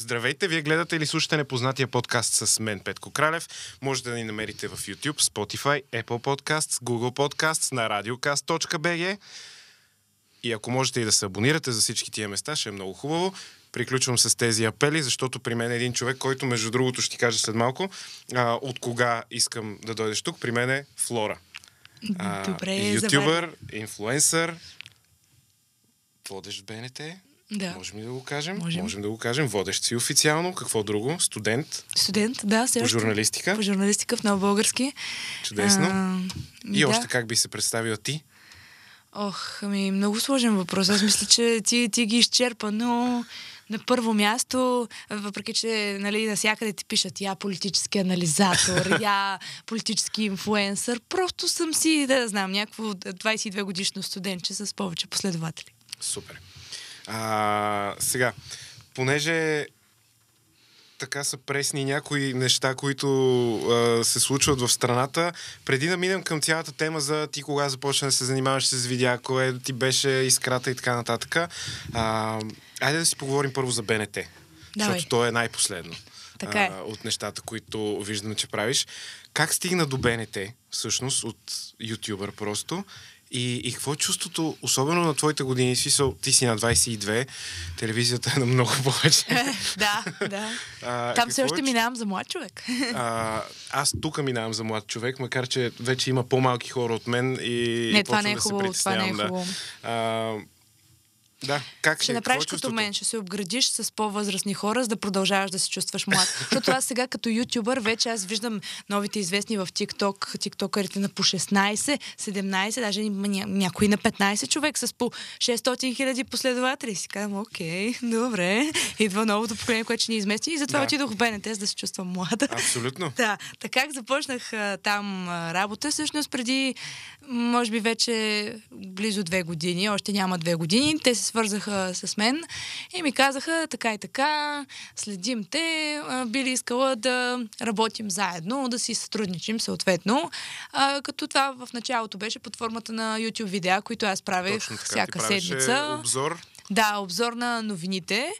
Здравейте, вие гледате или слушате непознатия подкаст с мен, Петко Кралев. Можете да ни намерите в YouTube, Spotify, Apple Podcasts, Google Podcasts, на radiocast.bg. И ако можете и да се абонирате за всички тия места, ще е много хубаво. Приключвам с тези апели, защото при мен е един човек, който, между другото, ще ти кажа след малко, а, от кога искам да дойдеш тук. При мен е Флора. А, Добре, ютубър, инфлуенсър, водещ БНТ. Да. Можем ли да го кажем? Можем. Можем да го кажем. Водещ си официално. Какво друго? Студент Студент, да, по също. журналистика. По журналистика в Нов Български. Чудесно. А, И да. още как би се представила ти? Ох, ами много сложен въпрос. Аз мисля, че ти, ти ги изчерпа, но на първо място, въпреки че нали, навсякъде ти пишат я политически анализатор, я политически инфуенсър, просто съм си, да, знам, някакво 22 годишно студентче с повече последователи. Супер. А, сега, понеже така са пресни някои неща, които а, се случват в страната. Преди да минем към цялата тема за ти кога започна да се занимаваш с видеа, кое ти беше искрата и така нататък, а, айде да си поговорим първо за БНТ. Давай. Защото то е най-последно Така е. а, от нещата, които виждаме, че правиш. Как стигна до БНТ, всъщност, от ютубър просто? И, и какво е чувството, особено на твоите години, смисъл, ти си на 22, телевизията е на много повече. да, да. А, Там все още е, минавам за млад човек. а, аз тук минавам за млад човек, макар че вече има по-малки хора от мен и Не, това не е да се хубаво, това не е хубаво. Да. А, да, как Ще е? направиш като чувството? мен, ще се обградиш с по-възрастни хора, за да продължаваш да се чувстваш млад. Защото аз сега като ютубър вече аз виждам новите известни в TikTok, тиктокърите на по 16, 17, даже ня- някои на 15 човек с по 600 хиляди последователи. Си казвам, окей, добре, идва новото поколение, което ще ни измести и затова Да. отидох в БНТ, за да се чувствам млада. Абсолютно. Да, така започнах а, там а, работа, всъщност преди, може би вече близо две години, още няма две години, те се свързаха с мен и ми казаха така и така, следим те, били искала да работим заедно, да си сътрудничим съответно. А, като това в началото беше под формата на YouTube видеа, които аз правех Точно така. всяка ти седмица. обзор. Да, обзор на новините.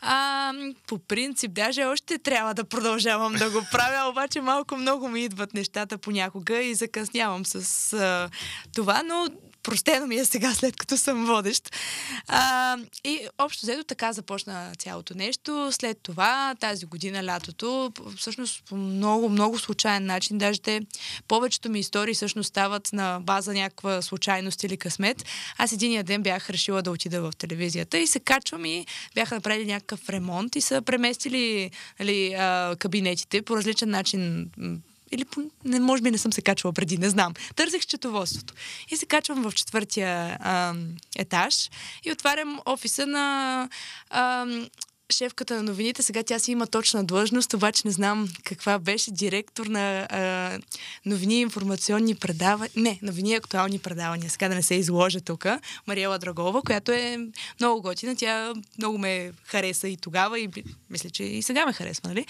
А, по принцип, даже още трябва да продължавам да го правя, обаче малко много ми идват нещата понякога и закъснявам с а, това, но простено ми е сега, след като съм водещ. А, и общо взето така започна цялото нещо. След това, тази година, лятото, всъщност по много, много случайен начин, даже те, повечето ми истории всъщност стават на база някаква случайност или късмет. Аз единия ден бях решила да отида в телевизията и се качвам и бяха направили някакъв ремонт и са преместили нали, кабинетите по различен начин или не, може би не съм се качвала преди, не знам. Търсех счетоводството. И се качвам в четвъртия а, етаж и отварям офиса на а, шефката на новините. Сега тя си има точна длъжност, обаче не знам каква беше директор на а, новини и информационни предавания. Не, новини и актуални предавания. Сега да не се изложа тук. Мариела Драгова, която е много готина. Тя много ме хареса и тогава и мисля, че и сега ме харесва, нали?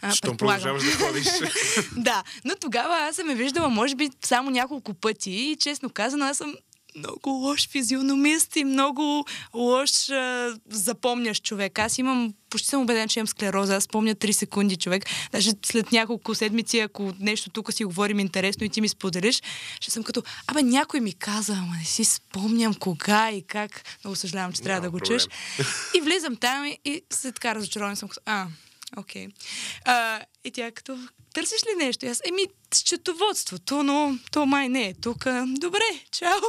А, Щом продължаваш да ходиш. да, но тогава аз съм я виждала, може би, само няколко пъти и честно казано, аз съм много лош физиономист и много лош а, запомнящ човек. Аз имам, почти съм убеден, че имам склероза. Аз помня 3 секунди човек. Даже след няколко седмици, ако нещо тук си говорим интересно и ти ми споделиш, ще съм като, абе, някой ми каза, ама не си спомням кога и как. Много съжалявам, че трябва Няма да го проблем. чуеш. И влизам там и, и след така разочарован съм а, окей. А, и тя като, търсиш ли нещо? И аз, еми, счетоводството, но то май не е тук. Добре, чао.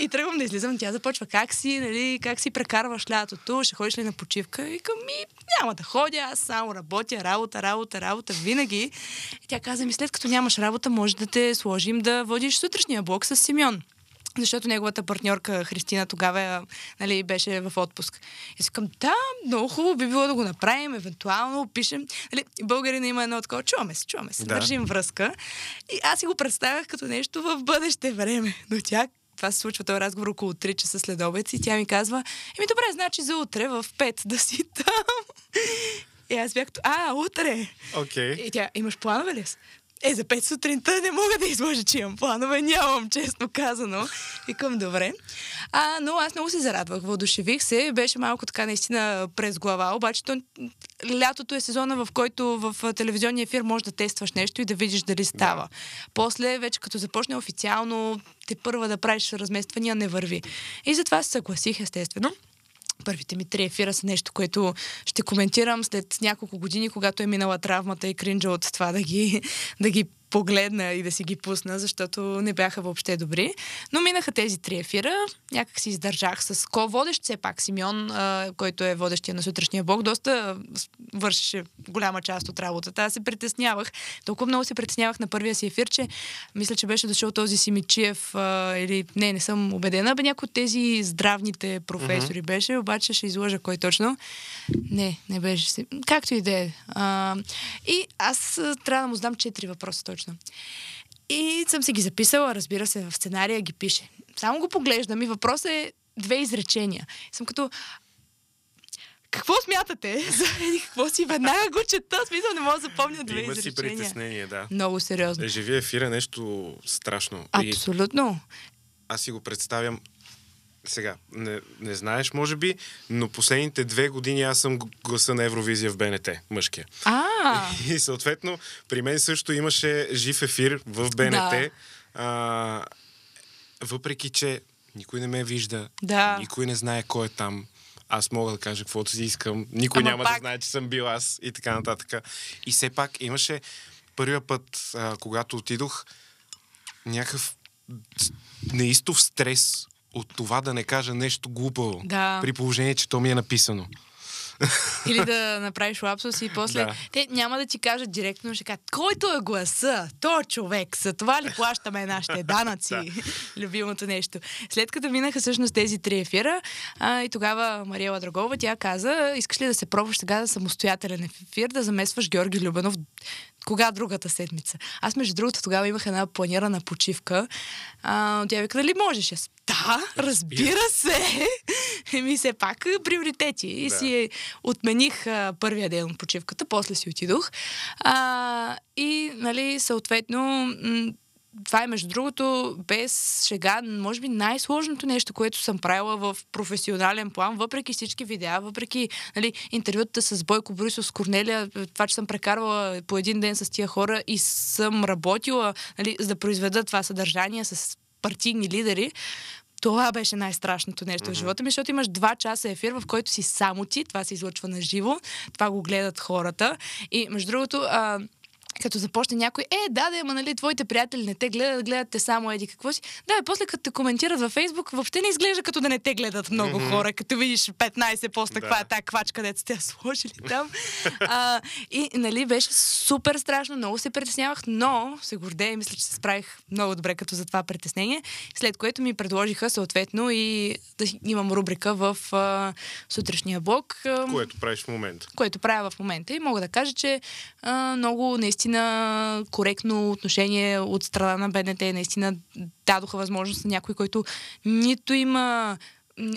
И тръгвам да излизам. Тя започва, как си, нали, как си прекарваш лятото, ще ходиш ли на почивка? И към ми, няма да ходя, аз само работя, работа, работа, работа, винаги. И тя каза ми, след като нямаш работа, може да те сложим да водиш сутрешния блок с Симеон защото неговата партньорка Христина тогава нали, беше в отпуск. И си към, да, много хубаво би било да го направим, евентуално пишем. Нали, българина има едно такова, чуваме се, чуваме се, Да. държим връзка. И аз си го представях като нещо в бъдеще време. Но тя това се случва този разговор около 3 часа след обед и тя ми казва, еми добре, значи за утре в 5 да си там. И аз бях, а, утре. Окей. И тя, имаш планове ли? Е, за 5 сутринта не мога да изложа, че имам планове. Нямам, честно казано. Викам, добре. А, но аз много се зарадвах, въодушевих се. Беше малко така наистина през глава, обаче то, лятото е сезона, в който в телевизионния ефир можеш да тестваш нещо и да видиш дали става. Да. После, вече като започне официално, те първа да правиш размествания, не върви. И затова се съгласих, естествено. Първите ми три ефира са нещо, което ще коментирам след няколко години, когато е минала травмата и кринджа от това да ги, да ги погледна и да си ги пусна, защото не бяха въобще добри. Но минаха тези три ефира. Някак си издържах с ко-водещ, все пак Симеон, а, който е водещия на сутрешния блок, доста вършеше голяма част от работата. Аз се притеснявах. Толкова много се притеснявах на първия си ефир, че мисля, че беше дошъл този Симичиев а, или не, не съм убедена, бе някой от тези здравните професори uh-huh. беше, обаче ще излъжа кой точно. Не, не беше. Както и да е. И аз трябва да му задам четири въпроса точно точно. И съм си ги записала, разбира се, в сценария ги пише. Само го поглеждам и въпросът е две изречения. Съм като, какво смятате? За какво си веднага го чета? Смисъл не мога да запомня две Има изречения. си притеснение, да. Много сериозно. Живия ефир е нещо страшно. Абсолютно. И аз си го представям сега, не, не знаеш, може би, но последните две години аз съм гласа на Евровизия в БНТ, мъжкия. А! И, съответно, при мен също имаше жив ефир в БНТ. Да. А, въпреки, че никой не ме вижда, да. никой не знае кой е там. Аз мога да кажа каквото си искам. Никой Ама няма пак... да знае, че съм бил аз и така нататък. И все пак имаше първия път, а, когато отидох, някакъв неистов стрес от това да не кажа нещо глупаво. Да. При положение, че то ми е написано. Или да направиш лапсус и после... Да. Те няма да ти кажат директно, ще кажат, който е гласа? То човек, за това ли плащаме нашите данъци? да. Любимото нещо. След като минаха всъщност тези три ефира, а, и тогава Мариела Драгова, тя каза, искаш ли да се пробваш сега да самостоятелен ефир, да замесваш Георги Любенов кога другата седмица? Аз, между другото, тогава имах една планирана почивка. А, тя вика, дали можеш? Аз, да, разбира се. Еми, все пак приоритети. И да. си отмених а, първия ден от почивката, после си отидох. А, и, нали, съответно, м- това е, между другото, без шега, може би най-сложното нещо, което съм правила в професионален план, въпреки всички видеа, въпреки нали, интервютата с Бойко Борисов, с Корнелия, това, че съм прекарвала по един ден с тия хора и съм работила, нали, за да произведа това съдържание с партийни лидери, това беше най-страшното нещо mm-hmm. в живота ми, защото имаш два часа ефир, в който си само ти, това се излъчва на живо, това го гледат хората. И между другото, а, като започне някой, е, да, да, ама нали, твоите приятели не те гледат, гледат те само еди какво си. Да, и после като те коментират във Фейсбук, въобще не изглежда като да не те гледат много mm-hmm. хора, като видиш 15 поста, да. каква е тази квачка, където сте сложили там. а, и, нали, беше супер страшно, много се притеснявах, но се гордея мисля, че се справих много добре като за това притеснение, след което ми предложиха съответно и да имам рубрика в а, сутрешния блог. А, което правиш в момента. Което правя в момента и мога да кажа, че а, много наистина наистина коректно отношение от страна на БНТ. Наистина дадоха възможност на някой, който нито има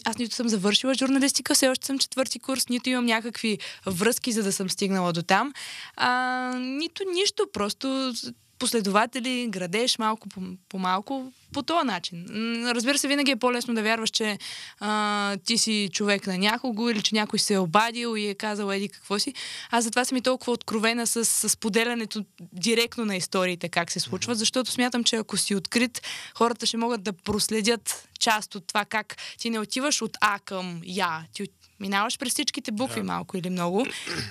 аз нито съм завършила журналистика, все още съм четвърти курс, нито имам някакви връзки, за да съм стигнала до там. А, нито нищо, просто последователи, градеш малко по, по малко по този начин. Разбира се, винаги е по-лесно да вярваш, че а, ти си човек на някого или че някой се е обадил и е казал еди какво си. Аз затова съм и толкова откровена с, с поделянето директно на историите, как се случват, защото смятам, че ако си открит, хората ще могат да проследят част от това как ти не отиваш от А към Я. Ти минаваш през всичките букви да. малко или много.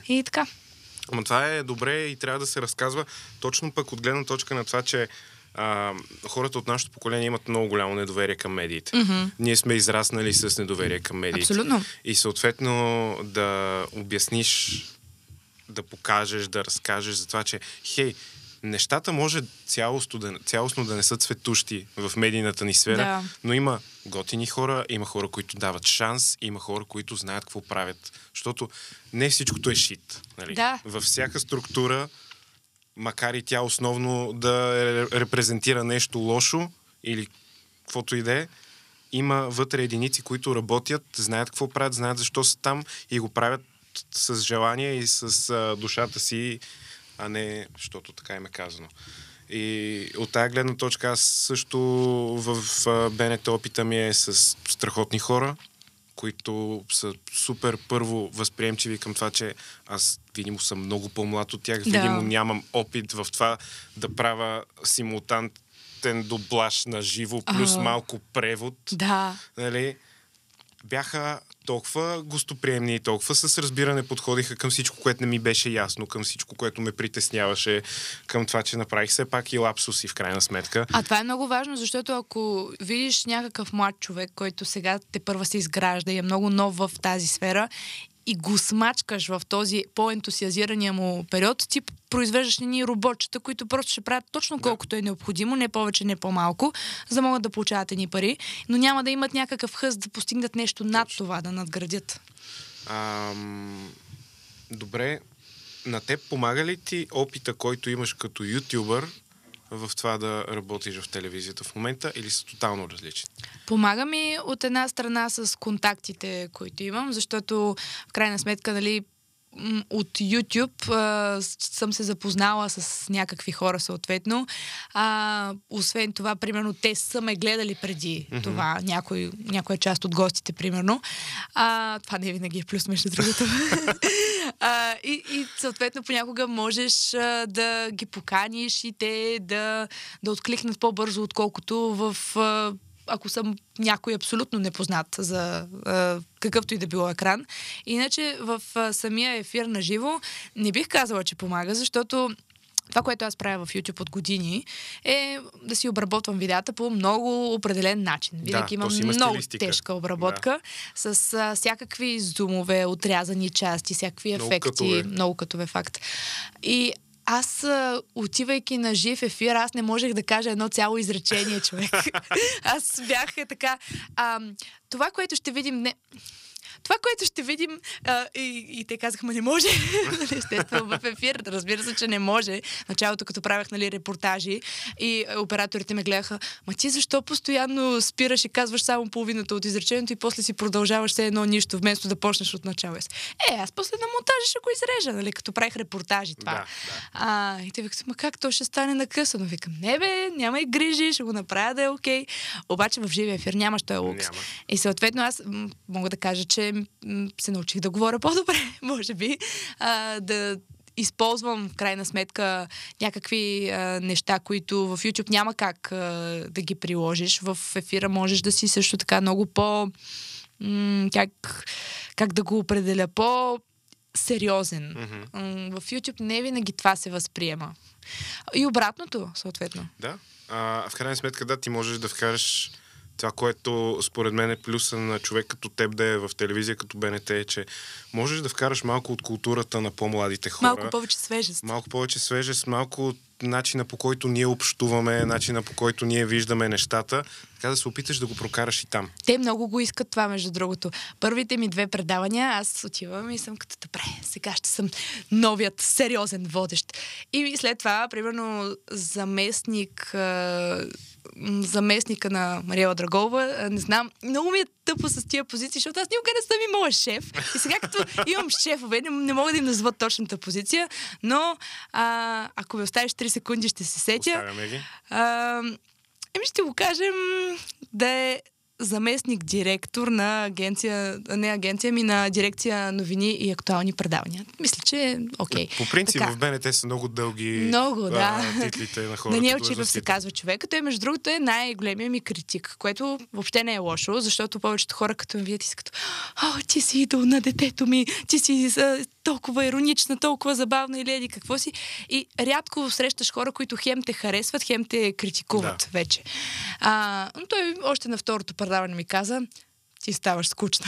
И така. Ама това е добре и трябва да се разказва точно пък от гледна точка на това, че а, хората от нашето поколение имат много голямо недоверие към медиите. Mm-hmm. Ние сме израснали с недоверие към медиите. Абсолютно. И съответно да обясниш, да покажеш, да разкажеш за това, че хей, нещата може цялостно да, цялостно да не са цветущи в медийната ни сфера, да. но има готини хора, има хора, които дават шанс, има хора, които знаят какво правят. Защото не всичкото е шит. Нали? Да. Във всяка структура, макар и тя основно да репрезентира нещо лошо или каквото и да е, има вътре единици, които работят, знаят какво правят, знаят защо са там и го правят с желание и с а, душата си а не защото така им е казано. И от тази гледна точка аз също в БНТ опита ми е с страхотни хора, които са супер първо възприемчиви към това, че аз видимо съм много по-млад от тях, Да. видимо нямам опит в това да правя симултантен дублаж на живо, плюс Ага. малко превод. Да. Нали, бяха толкова гостоприемни и толкова с разбиране подходиха към всичко, което не ми беше ясно, към всичко, което ме притесняваше, към това, че направих все пак и лапсуси в крайна сметка. А това е много важно, защото ако видиш някакъв млад човек, който сега те първа се изгражда и е много нов в тази сфера и го смачкаш в този по-ентусиазирания му период, ти произвеждаш ни роботчета, които просто ще правят точно колкото е необходимо, не повече, не по-малко, за да могат да получават едни пари, но няма да имат някакъв хъст да постигнат нещо над това, да надградят. Ам, добре, на теб помага ли ти опита, който имаш като ютубър в това да работиш в телевизията в момента или са тотално различни? Помага ми от една страна с контактите, които имам, защото в крайна сметка, нали, от YouTube а, съм се запознала с някакви хора съответно. А, освен това, примерно, те са ме гледали преди mm-hmm. това, някой, някоя част от гостите, примерно. А, това не винаги е плюс, между другото. а, и, и съответно понякога можеш а, да ги поканиш и те да, да откликнат по-бързо, отколкото в а, ако съм някой абсолютно непознат за а, какъвто и да било екран. Иначе в а, самия ефир на живо не бих казала, че помага, защото това, което аз правя в YouTube от години, е да си обработвам видеята по много определен начин. Винаги то имам има много стилистика. тежка обработка с а, всякакви зумове, отрязани части, всякакви Много ефекти, кътове. много катове факт. И аз, отивайки на жив ефир, аз не можех да кажа едно цяло изречение, човек. аз бях е така. А, това, което ще видим... Не... Това, което ще видим, а, и, и те казаха, ма не може. Естествено, в ефир, разбира се, че не може. Началото, като правях нали, репортажи и операторите ме гледаха, ма ти защо постоянно спираш и казваш само половината от изречението и после си продължаваш все едно нищо, вместо да почнеш от начало. Е, аз после на монтажа ще го изрежа, нали, като правих репортажи това. Да, да. А, и те викат, ма как то ще стане накъсано? Викам, не бе, няма и грижи, ще го направя да е окей. Обаче в живия ефир нямаш този лукс. Няма. И съответно аз м- мога да кажа, че се научих да говоря по-добре, може би. А, да използвам в крайна сметка някакви а, неща, които в YouTube няма как а, да ги приложиш. В ефира можеш да си също така много по... М- как, как да го определя? По сериозен. М, В YouTube не винаги това се възприема. И обратното, съответно. Да. А, в крайна сметка, да, ти можеш да вкараш това, което според мен е плюса на човек като теб да е в телевизия, като БНТ, е, че можеш да вкараш малко от културата на по-младите хора. Малко повече свежест. малко повече свежест, малко от начина по който ние общуваме, начина по който ние виждаме нещата, така да се опиташ да го прокараш и там. Те много го искат това, между другото. Първите ми две предавания, аз отивам и съм като, добре, сега ще съм новият сериозен водещ. И след това, примерно, заместник, заместника на Мариела Драгова, не знам, много ми е тъпо с тия позиции, защото аз никога не съм имала шеф. И сега като имам шефове, не, не мога да им назова точната позиция, но а, ако ме оставиш 3 секунди, ще се сетя. А, еми ще го кажем да е заместник директор на агенция, не агенция, ми на дирекция новини и актуални предавания. Мисля, че е окей. По принцип Така. в БНТ са много дълги Много, да. а, титлите на хората. Даниел Чиров се казва човек. Той, между другото, е най-големия ми критик, което въобще не е лошо, защото повечето хора, като ме видят, и са като О, ти си идол на детето ми, ти си толкова иронична, толкова забавна или еди какво си. И рядко срещаш хора, които хем те харесват, хем те критикуват Да. вече. А, но той още на второто предаване ми каза, ти ставаш скучна.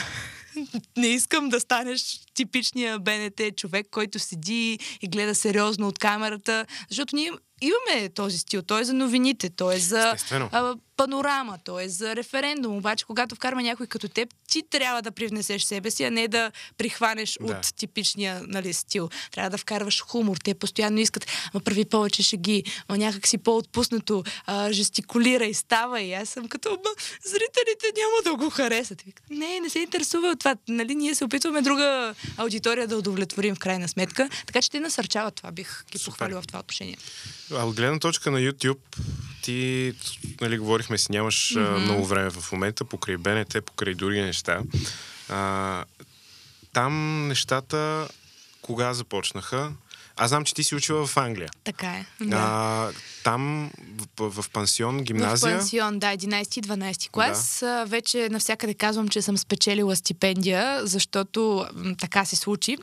Не искам да станеш типичния БНТ човек, който седи и гледа сериозно от камерата, защото ние имаме този стил. Той е за новините, той е за Естествено. а, панорама, той е за референдум. Обаче, когато вкарва някой като теб, ти трябва да привнесеш себе си, а не да прихванеш Да. от типичния нали, стил. Трябва да вкарваш хумор. Те постоянно искат, ма прави повече шеги, ма някак си по-отпуснато, а, жестикулира и става. И аз съм като, ма, зрителите няма да го харесат. Не, не се интересува от това. Нали, ние се опитваме друга аудитория да удовлетворим в крайна сметка. Така че те насърчават това. Бих ги похвалила в това отношение. А от гледна точка на YouTube, ти, нали, говорихме си, нямаш mm-hmm. много време в момента, покрай БНТ, покрай други неща. А, там нещата кога започнаха? Аз знам, че ти си учила в Англия. Така е. Да. А, там в, в пансион, гимназия. В пансион, да, 11 и 12 клас. Да. Вече навсякъде казвам, че съм спечелила стипендия, защото м, така се случи.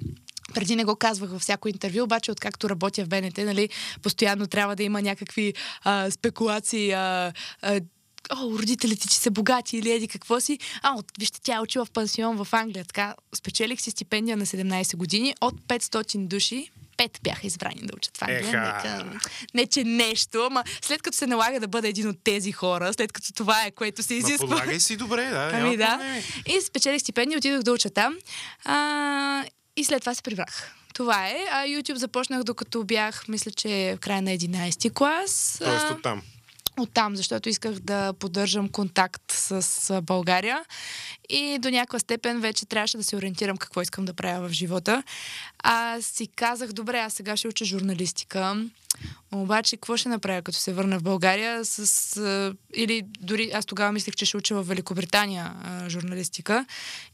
Преди не го казвах във всяко интервю, обаче откакто работя в БНТ, нали, постоянно трябва да има някакви а, спекулации, а, а, о, родителите, че са богати или еди какво си. А, от, вижте, тя е учила в пансион в Англия. Така, спечелих си стипендия на 17 години от 500 души. Пет бяха избрани да учат в Англия. Нека, не, че нещо, ама след като се налага да бъда един от тези хора, след като това е, което се изисква. Ма подлагай си добре, да. Ами да. И спечелих стипендия, отидох да уча там. А, и след това се прибрах. Това е. А YouTube започнах докато бях, мисля, че в края на 11 клас. Тоест от там. Оттам, защото исках да поддържам контакт с България и до някаква степен вече трябваше да се ориентирам какво искам да правя в живота. А си казах, добре, аз сега ще уча журналистика. Обаче, какво ще направя, като се върна в България? С, а, или дори аз тогава мислех, че ще уча в Великобритания а, журналистика.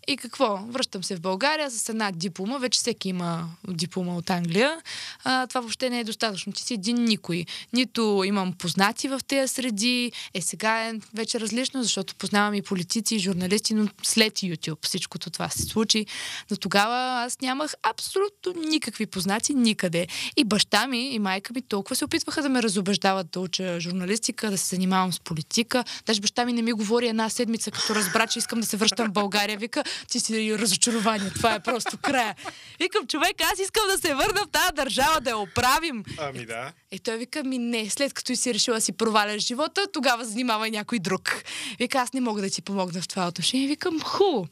И какво? Връщам се в България с една диплома. Вече всеки има диплома от Англия. А, това въобще не е достатъчно. Ти си един никой. Нито имам познати в тези среди. Е, сега е вече различно, защото познавам и политици, и журналисти, но след YouTube всичкото това се случи. Но тогава аз нямах абсолютно никакви познати никъде. И баща ми, и майка ми толкова се опитваха да ме разобеждават да уча журналистика, да се занимавам с политика. Даже баща ми не ми говори една седмица, като разбра, че искам да се връщам в България. Вика, ти си разочарование, това е просто края. Викам, човек, аз искам да се върна в тази държава, да я оправим. Ами да. И той вика ми не, след като си решила да си проваляш живота, тогава занимавай някой друг. Вика, аз не мога да ти помогна в това отношение. Викам, ху.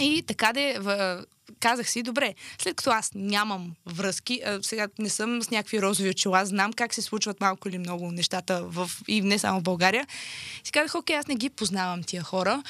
И така де, в, казах си, добре, след като аз нямам връзки, а, сега не съм с някакви розови очила, знам как се случват малко или много нещата в, и не само в България, си казах, окей, аз не ги познавам тия хора,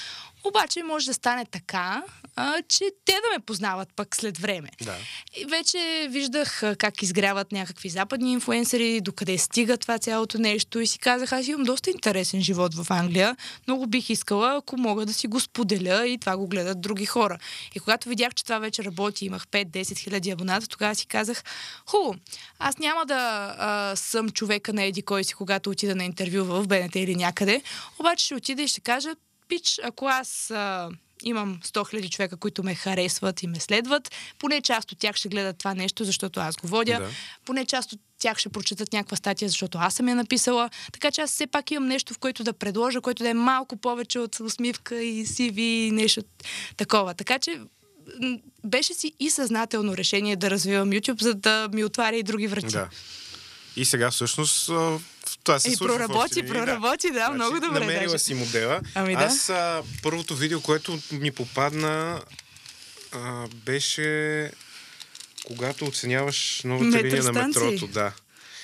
обаче може да стане така, а, че те да ме познават пък след време. Да. И вече виждах а, как изгряват някакви западни инфуенсъри, докъде стига това цялото нещо и си казах, аз имам доста интересен живот в Англия. Много бих искала, ако мога да си го споделя и това го гледат други хора. И когато видях, че това вече работи, имах 5-10 хиляди абоната, тогава си казах, хубаво, аз няма да а, съм човека на еди кой си, когато отида на интервю в БНТ или някъде, обаче ще отида и ще кажа, пич, ако аз а, имам 100 000 човека, които ме харесват и ме следват, поне част от тях ще гледат това нещо, защото аз го водя, Да. поне част от тях ще прочитат някаква статия, защото аз съм я написала. Така че аз все пак имам нещо, в което да предложа, което да е малко повече от усмивка и CV и нещо такова. Така че беше си и съзнателно решение да развивам YouTube, за да ми отваря и други врати. Да. И сега всъщност това се И случва проработи, проработи, да, много добре Намерила даже. си модела. Ами да. Аз а, първото видео, което ми попадна, а, беше когато оценяваш новата линия на метрото. Да.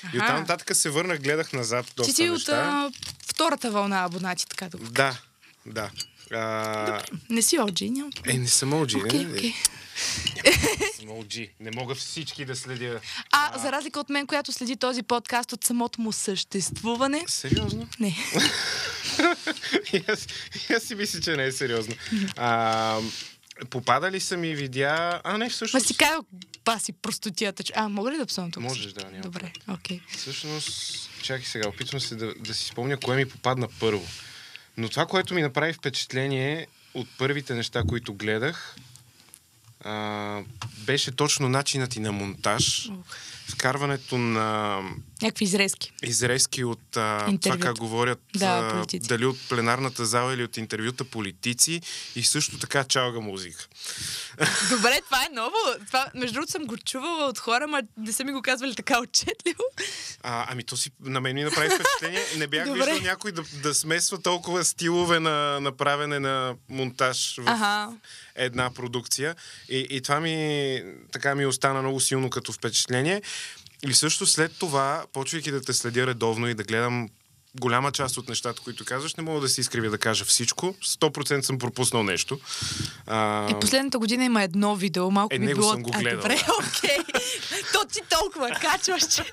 И Аха. оттам нататък се върнах, гледах назад доста Ти си от а, втората вълна абонати, така да Да, да. А, Не си OG, няма. е, не съм OG. Не, окей. Съм OG. Не мога всички да следя. А, за разлика от мен, която следи този подкаст от самото му съществуване, Сериозно? не. И аз, и аз си мисля, че не е сериозно. А, попадали са ми видеа... А, не, Ма всъщност... си казал, баси простотията. че- А, мога ли да псувам тук? Можеш, да, няма Добре, окей. Всъщност, чакай сега, опитвам се да, да си спомня кое ми попадна първо. Но това, което ми направи впечатление от първите неща, които гледах, а, беше точно начинът и на монтаж. Вкарването на Някакви изрезки. изрезки от а, това как говорят Да, а, дали от пленарната зала или от интервюта политици и също така чалга музика. Добре, това е ново. Това, между другото, съм го чувала от хора, ма не са ми го казвали така отчетливо. А, ами то си на мен ми направи впечатление. Не бях Добре. виждал някой да, да смесва толкова стилове на направене на монтаж в Ага. една продукция. И, и това ми така ми остана много силно като впечатление. И също след това, почвайки да те следя редовно и да гледам голяма част от нещата, които казваш, не мога да се изкривя да кажа всичко. 100% съм пропуснал нещо. А, И последната година има едно видео, малко Е, ми било... съм го а, гледал, добре, да. окей. То ти толкова качваш, че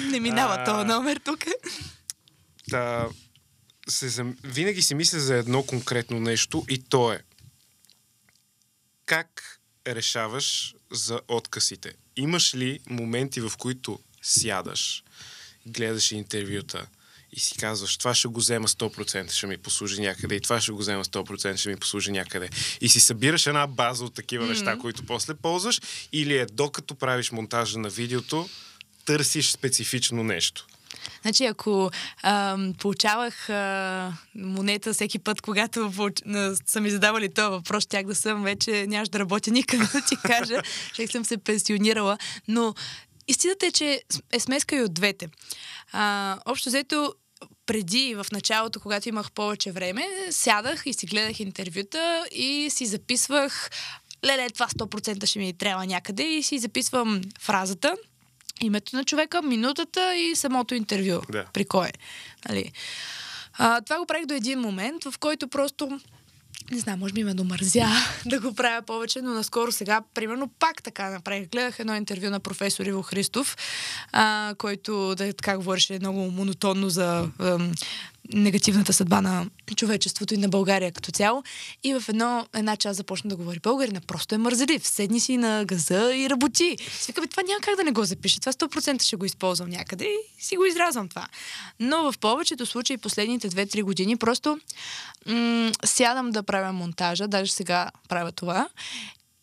не минава А. този номер тук. Та, се, зам... винаги си мисля за едно конкретно нещо и то е как решаваш за откъсите? Имаш ли моменти, в които сядаш, гледаш интервюта и си казваш, това ще го взема 100%, ще ми послужи някъде, и това ще го взема 100%, ще ми послужи някъде. И си събираш една база от такива mm-hmm. неща, които после ползваш, или е докато правиш монтажа на видеото, търсиш специфично нещо. Значи, ако а, получавах а, монета всеки път, когато получ... са ми задавали този въпрос, тях да съм вече нямаш да работя никъде, да ти кажа, ще съм се пенсионирала. Но истината е, че е смеска и от двете. А, общо взето, преди, в началото, когато имах повече време, сядах и си гледах интервюта и си записвах леле, това 100% ще ми трябва някъде и си записвам фразата, името на човека, минутата и самото интервю. Да. При кой. Нали? А, това го правих до един момент, в който просто не знам, може би ме домързя да го правя повече, но наскоро сега, примерно, пак така направих. Гледах едно интервю на професор Иво Христов, а, който да така говореше много монотонно за ам, негативната съдба на човечеството и на България като цяло. И в едно, една част започна да говори българина. Просто е мързелив. Седни си на газа и работи. Свика, това няма как да не го запише. Това 100% ще го използвам някъде и си го изразвам това. Но в повечето случаи последните 2-3 години просто м- сядам да правя монтажа, даже сега правя това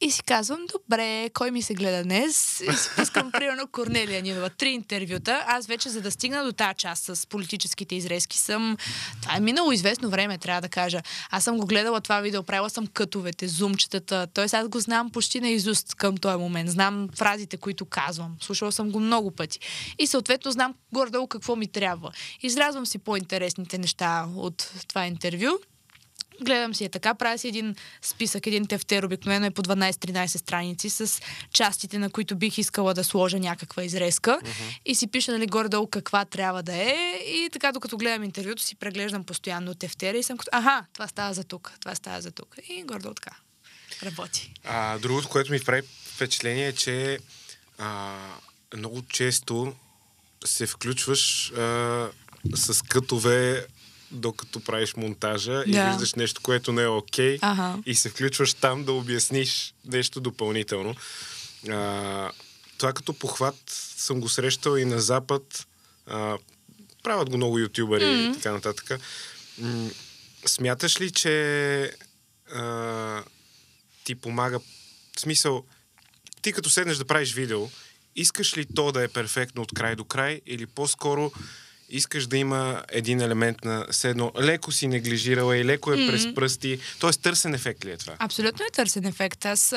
и си казвам, добре, кой ми се гледа днес? И си пускам, примерно, Корнелия Нинова. Три интервюта. Аз вече, за да стигна до тази част с политическите изрезки, съм... Това е минало известно време, трябва да кажа. Аз съм го гледала това видео, правила съм кътовете, зумчетата. Тоест, аз го знам почти на изуст към този момент. Знам фразите, които казвам. Слушала съм го много пъти. И съответно знам горе-долу какво ми трябва. Изразвам си по-интересните неща от това интервю Гледам си е така, правя си един списък, един тефтер, обикновено е по 12-13 страници с частите, на които бих искала да сложа някаква изрезка. Uh-huh. и си пиша нали, горе-долу каква трябва да е. И така докато гледам интервюто си преглеждам постоянно тефтера и съм като, аха, това става за тук, това става за тук и горе-долу така работи. А, другото, което ми прави впечатление е, че а, много често се включваш а, с кътове докато правиш монтажа да. и виждаш нещо, което не е окей okay, ага. и се включваш там да обясниш нещо допълнително. А, това като похват съм го срещал и на Запад. А, правят го много ютубъри mm-hmm. и така нататък. М- смяташ ли, че а, ти помага... В смисъл, ти като седнеш да правиш видео, искаш ли то да е перфектно от край до край или по-скоро искаш да има един елемент на седно, леко си неглижирала и леко е mm-hmm. през пръсти. Тоест търсен ефект ли е това? Абсолютно е търсен ефект. Аз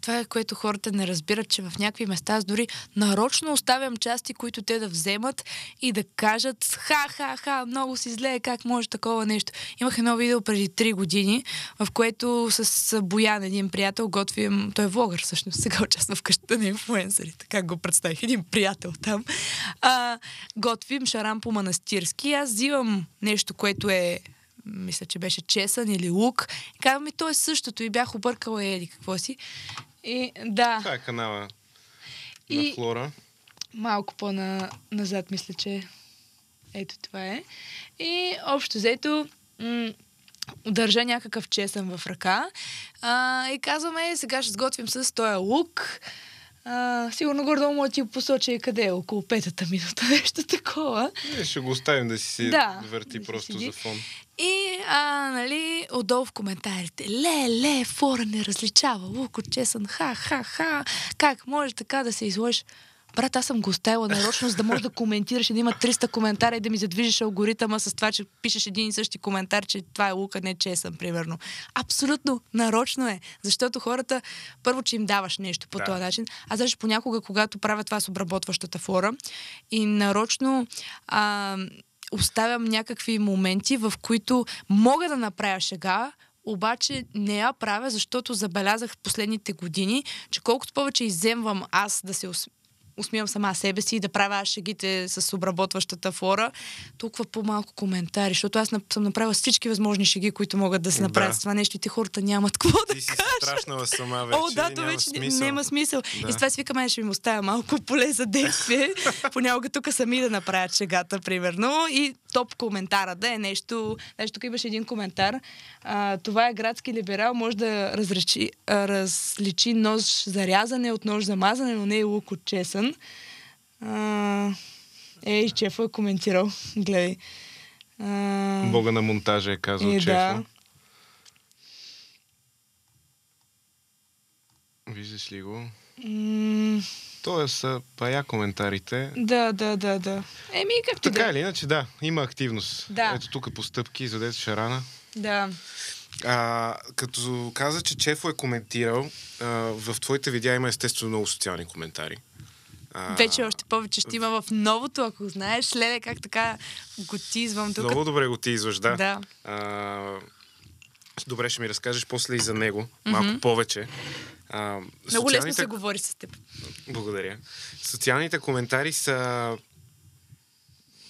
това е което хората не разбират, че в някакви места аз дори нарочно оставям части, които те да вземат и да кажат ха-ха-ха, много си зле, как може такова нещо. Имах едно видео преди 3 години, в което с Боян, един приятел, готвим, той е влогър всъщност, сега участва в къщата на инфуенсърите, как го представих, един приятел там. А, готвим шарам по манастирски. Аз взимам нещо, което е мисля, че беше чесън или лук. И казвам ми, то е същото. И бях объркала еди какво си. И да. Това е канала и на Флора. Малко по-назад мисля, че ето това е. И общо взето м- държа някакъв чесън в ръка а, и казваме, сега ще сготвим с този лук. А, сигурно гордо му ти посоча и къде е, около петата минута, нещо такова. Не, ще го оставим да си се да, върти да просто за фон. И, а, нали, отдолу в коментарите, ле, ле, фора не различава, лук от чесън, ха, ха, ха, как може така да се изложиш? Брат, аз съм го оставила нарочно, за да можеш да коментираш и да има 300 коментара и да ми задвижиш алгоритъма с това, че пишеш един и същи коментар, че това е лука, не чесън, примерно. Абсолютно нарочно е, защото хората, първо, че им даваш нещо по да. този начин, а даже понякога, когато правя това с обработващата флора и нарочно а, оставям някакви моменти, в които мога да направя шега, обаче не я правя, защото забелязах в последните години, че колкото повече иземвам аз да се усмивам сама себе си и да правя шегите с обработващата фора, толкова по-малко коментари, защото аз съм направила всички възможни шеги, които могат да се направят да. с това нещо и те хората нямат какво да Ти си кажат. страшнала сама вече. О, да, то вече смисъл. няма смисъл. Да. И с това си викаме, ще ми оставя малко поле за действие. Понякога тук сами да направят шегата, примерно. И топ коментара да е нещо. Значи тук имаше един коментар. А, това е градски либерал, може да разречи, а, различи нож за рязане от нож за мазане, но не е лук от чесън. А, ей, Чефо е коментирал. Гледай. А, Бога на монтажа е казал е, Чефо. да. Виждаш ли го? М, Това са пая коментарите. да, да, да, да. Еми, както Така да. или иначе, да, има активност. Да. Ето тук по стъпки, задете шарана. Да. А, като каза, че Чефо е коментирал, а, в твоите видеа има естествено много социални коментари. А, Вече още повече ще има в новото, ако знаеш. Леле, как така го тизвам тук. Много добре го ти изваш, да. Да. А, добре, ще ми разкажеш после и за него, малко повече. А, Много лесно социалните- се говори с теб. Благодаря. Социалните коментари са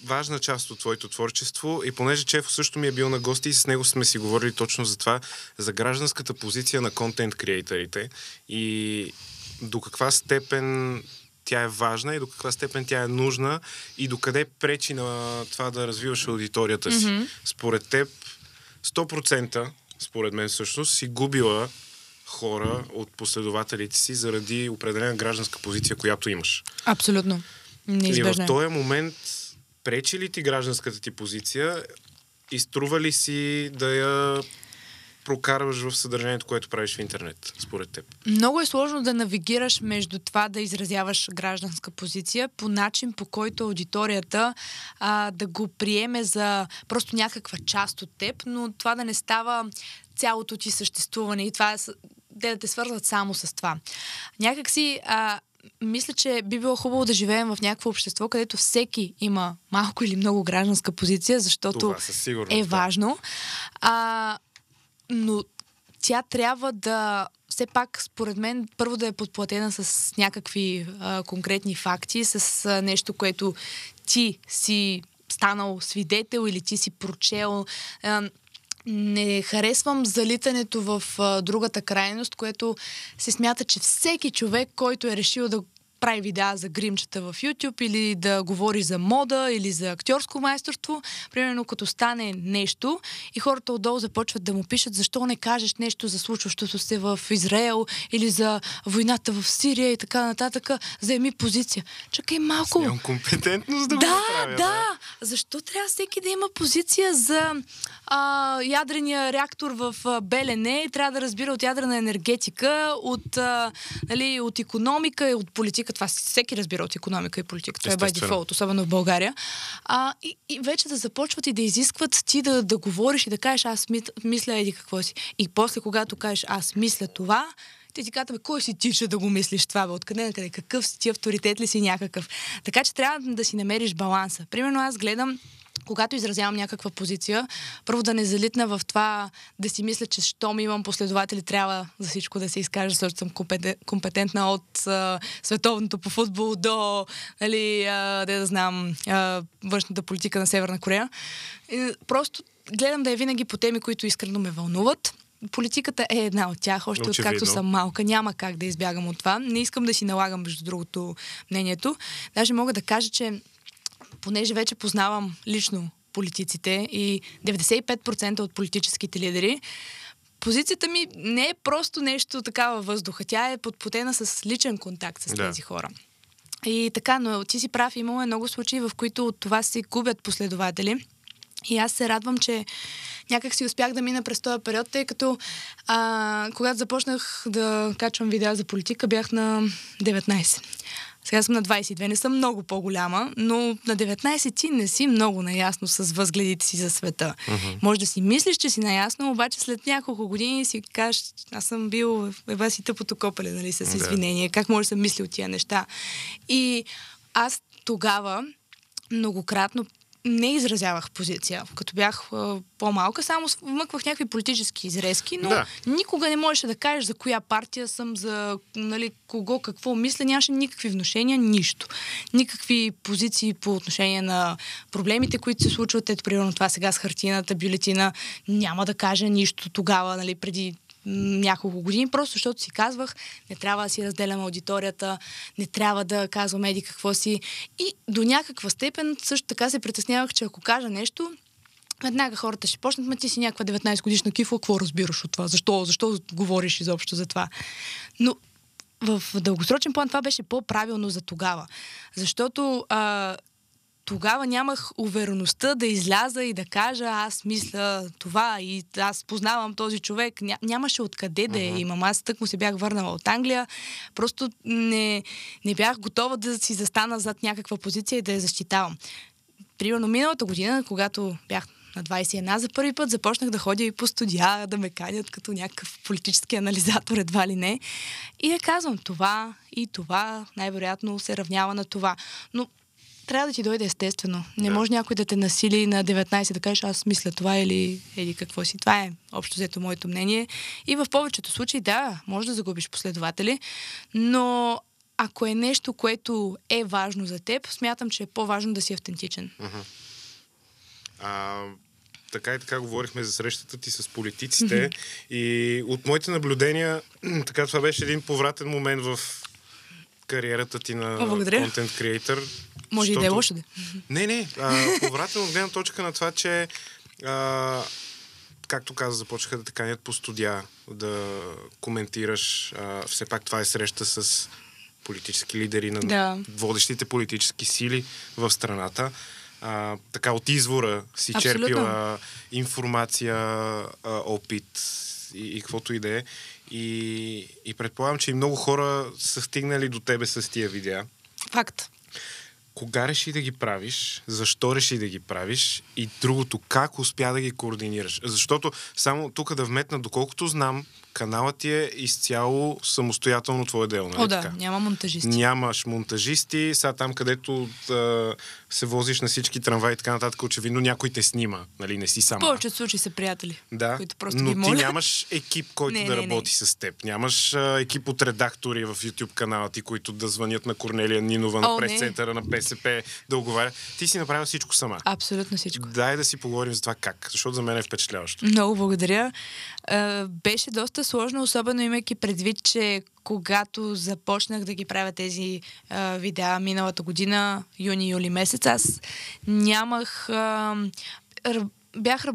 важна част от твоето творчество и понеже Чефо също ми е бил на гости и с него сме си говорили точно за това, за гражданската позиция на контент креаторите и до каква степен тя е важна и до каква степен тя е нужна и докъде пречи на това да развиваш аудиторията си. Mm-hmm. Според теб 100% според мен всъщност си губила хора от последователите си заради определена гражданска позиция, която имаш. Абсолютно. И в Неизбежно. този момент пречи ли ти гражданската ти позиция и струва ли си да я прокарваш в съдържанието, което правиш в интернет, според теб? Много е сложно да навигираш между това да изразяваш гражданска позиция по начин, по който аудиторията а, да го приеме за просто някаква част от теб, но това да не става цялото ти съществуване и това е те да те свързват само с това. Някак си а, мисля, че би било хубаво да живеем в някакво общество, където всеки има малко или много гражданска позиция, защото Това е да. важно. А, но тя трябва да все пак, според мен, първо да е подплатена с някакви а, конкретни факти, с а, нещо, което ти си станал свидетел или ти си прочел. А, не харесвам залитането в а, другата крайност, което се смята, че всеки човек, който е решил да прави видеа за гримчета в YouTube или да говори за мода или за актьорско майсторство, примерно като стане нещо и хората отдолу започват да му пишат защо не кажеш нещо за случващото се в Израел или за войната в Сирия и така нататък, заеми позиция. Чакай малко. Нямам компетентност да, го Да, да. Защо трябва всеки да има позиция за а, ядрения реактор в а, Белене трябва да разбира от ядрена енергетика, от, а, нали, от економика и от политика. Това всеки разбира от економика и политика. Това е by default, особено в България. А, и, и вече да започват и да изискват ти да, да говориш и да кажеш аз ми, мисля еди какво си. И после, когато кажеш аз мисля това, те ти казват, кой си ти, че да го мислиш това, бе? Откъде на къде? Какъв си ти, авторитет ли си някакъв? Така че трябва да си намериш баланса. Примерно аз гледам когато изразявам някаква позиция, първо да не залитна в това да си мисля, че щом имам последователи, трябва за всичко да се изкажа, защото съм компетен- компетентна от а, световното по футбол до, нали, а, де да знам, а, външната политика на Северна Корея. И, просто гледам да е винаги по теми, които искрено ме вълнуват. Политиката е една от тях, още Очевидно. откакто съм малка. Няма как да избягам от това. Не искам да си налагам, между другото, мнението. Даже мога да кажа, че понеже вече познавам лично политиците и 95% от политическите лидери, позицията ми не е просто нещо така във въздуха. Тя е подпотена с личен контакт с Да. тези хора. И така, но ти си прав, имало е много случаи, в които от това се губят последователи. И аз се радвам, че някак си успях да мина през този период, тъй като а, когато започнах да качвам видеа за политика, бях на 19. Сега съм на 22, не съм много по-голяма, но на 19 ти не си много наясно с възгледите си за света. Uh-huh. Може да си мислиш, че си наясно, обаче след няколко години си кажеш, аз съм бил ева си тъпото копеле, нали, с извинение. Как може да съм мислил тия неща? И аз тогава многократно не изразявах позиция. Като бях а, по-малка, само вмъквах някакви политически изрезки, но да. никога не можеше да кажеш за коя партия съм, за нали, кого, какво мисля. Нямаше никакви вношения, нищо. Никакви позиции по отношение на проблемите, които се случват. Ето, примерно това сега с хартината бюлетина. Няма да кажа нищо тогава, нали, преди няколко години, просто защото си казвах, не трябва да си разделяме аудиторията, не трябва да казваме еди какво си. И до някаква степен също така се притеснявах, че ако кажа нещо, веднага хората ще почнат, ма ти си някаква 19 годишна кифла, какво разбираш от това? Защо, защо говориш изобщо за това? Но в дългосрочен план това беше по-правилно за тогава. Защото а, тогава нямах увереността да изляза и да кажа аз мисля това и аз познавам този човек. Ня, нямаше откъде да я имам. Аз тък му се бях върнала от Англия. Просто не, не бях готова да си застана зад някаква позиция и да я защитавам. Примерно миналата година, когато бях на 21 за първи път започнах да ходя и по студия, да ме канят като някакъв политически анализатор, едва ли не. И да казвам това и това най-вероятно се равнява на това. Но трябва да ти дойде естествено. Не да. може някой да те насили на 19 да кажеш аз мисля това или, или какво си. Това е общо взето моето мнение. И в повечето случаи, да, може да загубиш последователи, но ако е нещо, което е важно за теб, смятам, че е по-важно да си автентичен. Uh-huh. А, така и така говорихме за срещата ти с политиците mm-hmm. и от моите наблюдения, така това беше един повратен момент в кариерата ти на контент креатор. Може защото... и да е лошо да. Не, не. А, повратно от гледна точка на това, че а, както каза, започнаха да те канят по студия, да коментираш. А, все пак това е среща с политически лидери на да. водещите политически сили в страната. А, така от извора си Абсолютно. черпила информация, а, опит и, и каквото и да е. И, и предполагам, че и много хора са стигнали до тебе с тия видеа. Факт кога реши да ги правиш, защо реши да ги правиш и другото, как успя да ги координираш. Защото само тук да вметна, доколкото знам, каналът ти е изцяло самостоятелно твое дело. Нали О, да, така? няма монтажисти. Нямаш монтажисти. Сега там, където да, се возиш на всички трамваи и така нататък, очевидно някой те снима. Нали? Не си сама. Повечето случаи са приятели. Да, които просто но ти нямаш екип, който не, да не, работи не. с теб. Нямаш а, екип от редактори в YouTube канала ти, които да звънят на Корнелия Нинова, на прес-центъра на БСП, да оговаря. Ти си направил всичко сама. Абсолютно всичко. Дай да си поговорим за това как, защото за мен е впечатляващо. Много благодаря. Uh, беше доста сложно, особено имайки предвид, че когато започнах да ги правя тези а, видеа миналата година, юни-юли месец, аз нямах... А, бях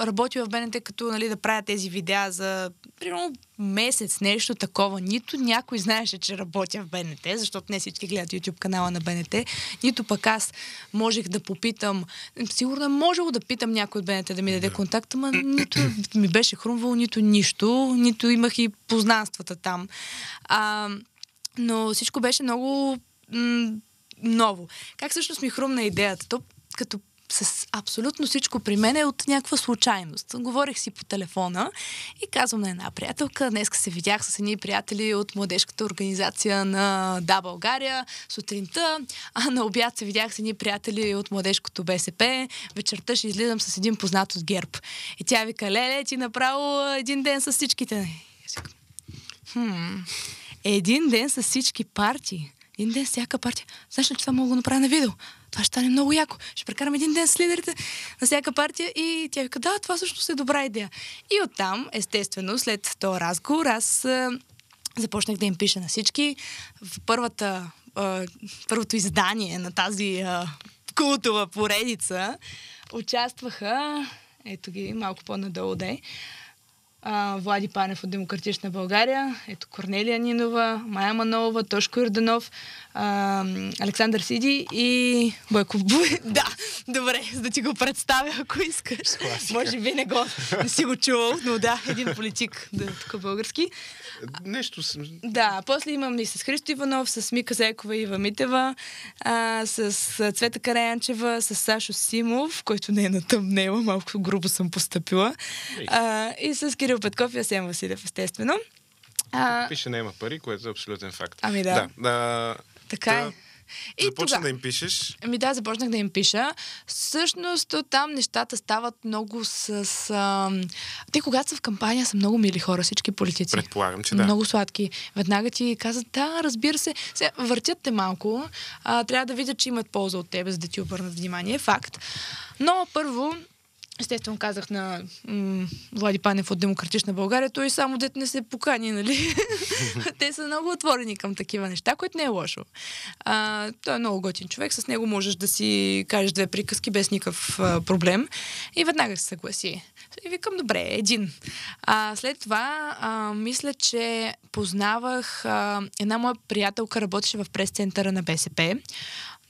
работила в БНТ като нали, да правя тези видеа за примерно месец, нещо такова. Нито някой знаеше, че работя в БНТ, защото не всички гледат YouTube канала на БНТ, нито пък аз можех да попитам, сигурно е можело да питам някой от БНТ да ми даде контакт, ама нито ми беше хрумвало, нито нищо, нито имах и познанствата там. А, но всичко беше много м- ново. Как всъщност ми хрумна идеята? То, като с абсолютно всичко при мен е от някаква случайност. Говорих си по телефона и казвам на една приятелка, днес се видях с едни приятели от младежката организация на Да, България сутринта, а на обяд се видях с едни приятели от младежкото БСП, вечерта ще излизам с един познат от ГЕРБ. И тя вика, леле, ти направо един ден с всичките. Хм, един ден с всички партии. Един ден всяка партия. Знаеш ли, че това мога да направя на видео? това ще стане много яко. Ще прекарам един ден с лидерите на всяка партия и тя вика, да, това също е добра идея. И оттам, естествено, след този разговор, аз а, започнах да им пиша на всички. В първата, а, първото издание на тази а, култова поредица участваха, ето ги малко по-надолу де, а, Влади Панев от Демократична България, ето Корнелия Нинова, Майя Манова, Тошко Ирданов, а, Александър Сиди и Бойко Буй. да, добре, за да ти го представя, ако искаш. Класика. Може би не го не си го чувал, но да, един политик, да, тук български. Нещо съм... Да, после имам и с Христо Иванов, с Мика Зекова и Ива Митева, а, с Цвета Караянчева, с Сашо Симов, който не е на тъмнела, малко грубо съм поступила, а, и с Кирил Петков и Асен Василев, естествено. А... Пише, няма пари, което е абсолютен факт. Ами да. да, да така е. И Започна тога- да им пишеш. Ами да, започнах да им пиша. Всъщност там нещата стават много с... А... Те когато са в кампания са много мили хора, всички политици. Предполагам, че да. Много сладки. Веднага ти казват, да, разбира се. Сега, въртят те малко. А, трябва да видят, че имат полза от тебе, за да ти обърнат внимание. Факт. Но първо, естествено казах на м- Влади Панев от Демократична България, той само дет не се покани, нали? Те са много отворени към такива неща, което не е лошо. А, той е много готин човек, с него можеш да си кажеш две приказки без никакъв а, проблем. И веднага се съгласи. И викам, добре, един. А, след това, а, мисля, че познавах а, една моя приятелка, работеше в прес-центъра на БСП.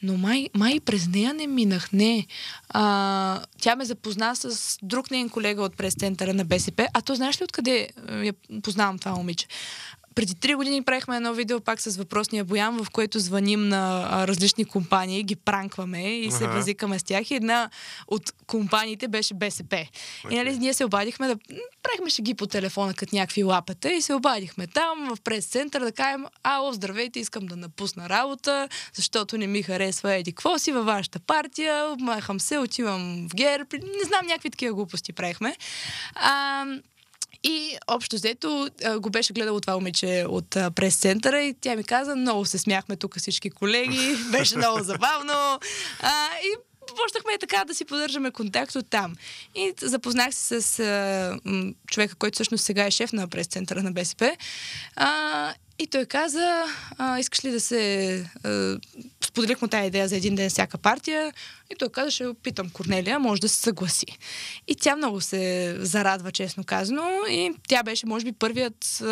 Но май, май през нея не минах. Не. А, тя ме запозна с друг нейн колега от прес-центъра на БСП. А то знаеш ли откъде а, я познавам това момиче? Преди три години правихме едно видео пак с въпросния Боян, в което звъним на а, различни компании, ги пранкваме и се Аха. възикаме с тях. И една от компаниите беше БСП. И нали, ние се обадихме да правихме шеги по телефона като някакви лапета и се обадихме там в прес-център да кажем, ало, здравейте, искам да напусна работа, защото не ми харесва еди какво си във вашата партия, махам се, отивам в ГЕРБ, не знам, някакви такива глупости правихме. А, и общо взето го беше гледало това момиче от а, прес-центъра и тя ми каза, много се смяхме тук всички колеги, беше много забавно. А, и почнахме и така да си поддържаме контакт от там. И запознах се с а, м, човека, който всъщност сега е шеф на прес-центъра на БСП. А, и той каза, а, искаш ли да се... А, споделих му тази идея за един ден всяка партия. И той каза, ще опитам Корнелия, може да се съгласи. И тя много се зарадва, честно казано. И тя беше, може би, първият...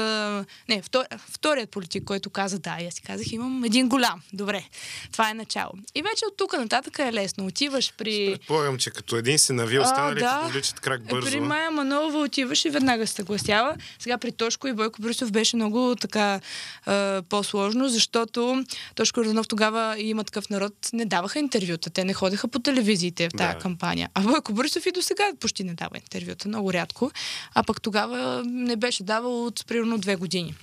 Не, втор, вторият политик, който каза да. И аз си казах, имам един голям. Добре, това е начало. И вече от тук нататък е лесно. Отиваш при... Предполагам, че като един си навил, останалите да. повличат крак Е, бързо. При Майя Манолова отиваш и веднага се съгласява. Сега при Тошко и Бойко Борисов беше много така е, по-сложно, защото Тошко Йорданов тогава и има такъв народ не даваха интервюта. Те не ходеха по телевизиите в тази Да. кампания. А Бойко Борисов и до сега почти не дава интервюта, много рядко. А пък тогава не беше давал от примерно две години.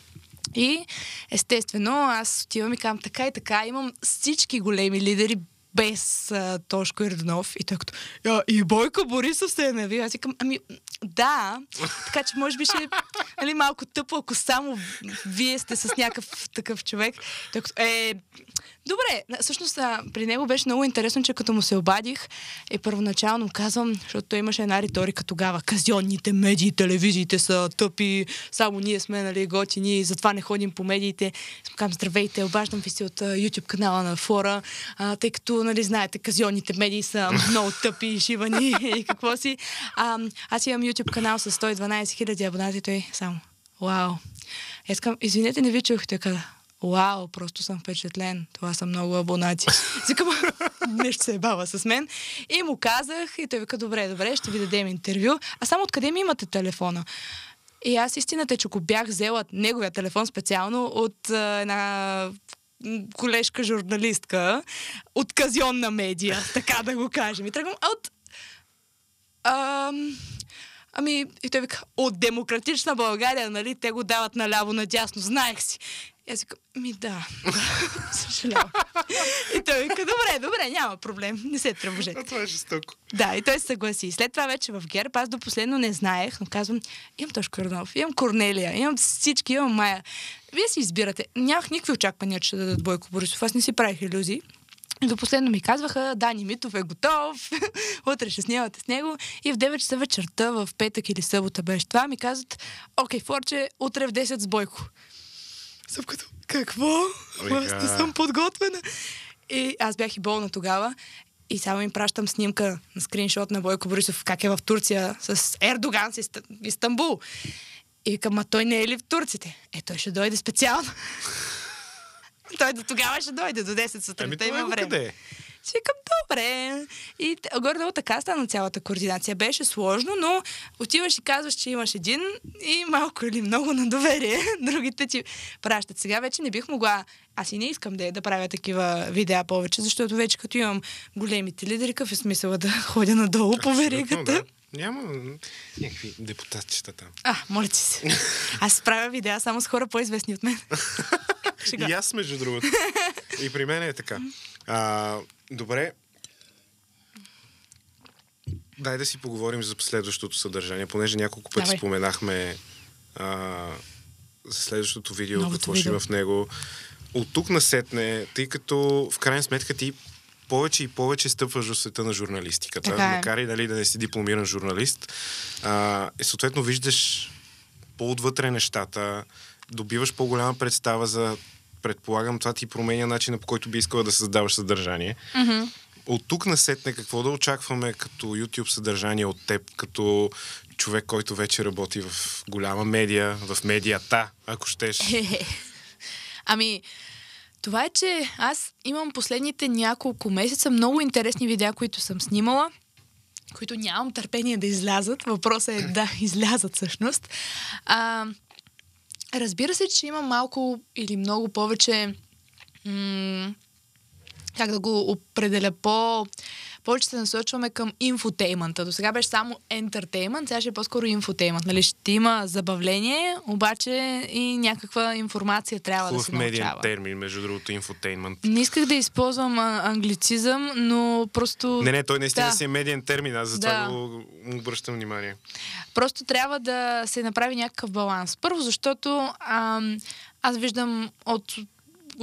И естествено, аз отивам и казвам така и така, имам всички големи лидери без а, Тошко Йорданов. И той като, «А, и Бойко Борисов се е навил. Аз викам, ами да, така че може би ще е нали, малко тъпо, ако само вие сте с някакъв такъв човек. Той като, е, добре, всъщност при него беше много интересно, че като му се обадих, и първоначално казвам, защото имаше една риторика тогава, казионните медии, телевизиите са тъпи, само ние сме нали, готини, затова не ходим по медиите. Казвам, здравейте, обаждам ви се от YouTube канала на Фора, а, тъй като, нали, знаете, казионните медии са много тъпи, шивани и какво си. А, аз имам YouTube канал с 112 хиляди абонати, и той само, вау. Казвам, извинете, не ви чух. Той каза, Вау, просто съм впечатлен. Това са много абонати. Викам, нещо се е бава с мен. И му казах, и той вика, добре, добре, ще ви дадем интервю. А само откъде ми имате телефона? И аз истината е, че го бях взела неговия телефон специално от а, една колежка журналистка от казионна медия, така да го кажем. И тръгвам от... Ам, Ами, и той вика, от демократична България, нали, те го дават наляво надясно, знаех си. И аз викам, ми да, съжалявам. И той вика, добре, добре, няма проблем, не се тревожете. А това е жестоко. Да, и той се съгласи. След това вече в ГЕРБ, аз до последно не знаех, но казвам, имам Тошко Йорданов, имам Корнелия, имам всички, имам Майя. Вие си избирате. Нямах никакви очаквания, че ще дадат Бойко Борисов. Аз не си правих иллюзии. До последно ми казваха, Дани Митов е готов, утре ще снимате с него. И в 9 часа вечерта, в петък или събота беше това, ми казват, окей, Форче, утре в 10 с Бойко. Съм като, какво? Аз не съм подготвена. И аз бях и болна тогава. И само им пращам снимка на скриншот на Бойко Борисов, как е в Турция с Ердоган с Иста- Истанбул. И викам, а той не е ли в турците? Е, той ще дойде специално. Той до тогава ще дойде, до 10 Ами сутринта това има го време. къде е? Си викам, добре. И горе-долу така стана цялата координация. Беше сложно, но отиваш и казваш, че имаш един и малко или много на доверие. Другите ти пращат. Сега вече не бих могла. Аз и не искам да, да правя такива видеа повече, защото вече като имам големите лидери, какъв е смисъл да ходя надолу по веригата? да. Няма някакви депутатчета там. А, моля ти се. Аз правя видеа само с хора по-известни от мен. Шега. И аз, между другото. И при мен е така. А, добре. Дай да си поговорим за следващото съдържание, понеже няколко пъти Давай. споменахме а, за следващото видео, Новото какво ще има в него. От тук насетне, тъй като в крайна сметка ти повече и повече стъпваш в света на журналистиката, Така е. макар и нали, да не си дипломиран журналист, а, и съответно виждаш по-отвътре нещата, добиваш по-голяма представа за, предполагам, това ти променя начина по който би искала да създаваш съдържание. Мгм. От тук насетне какво да очакваме като YouTube съдържание от теб, като човек, който вече работи в голяма медия, в медията, ако щеш. Ами, това е, че аз имам последните няколко месеца много интересни видеа, които съм снимала, които нямам търпение да излязат. Въпросът е да излязат всъщност. А, разбира се, че има малко или много повече м- как да го определя по... Повече се насочваме към инфотеймента. До сега беше само ентертеймент, сега ще е по-скоро инфотеймент. Нали, ще има забавление, обаче и някаква информация трябва да Хубав се медиен научава. термин, между другото, инфотейнмент. Не исках да използвам англицизъм, но просто... Не, не, той наистина Да. си е медиен термин, аз затова Да. го обръщам внимание. Просто трябва да се направи някакъв баланс. Първо, защото ам, аз виждам от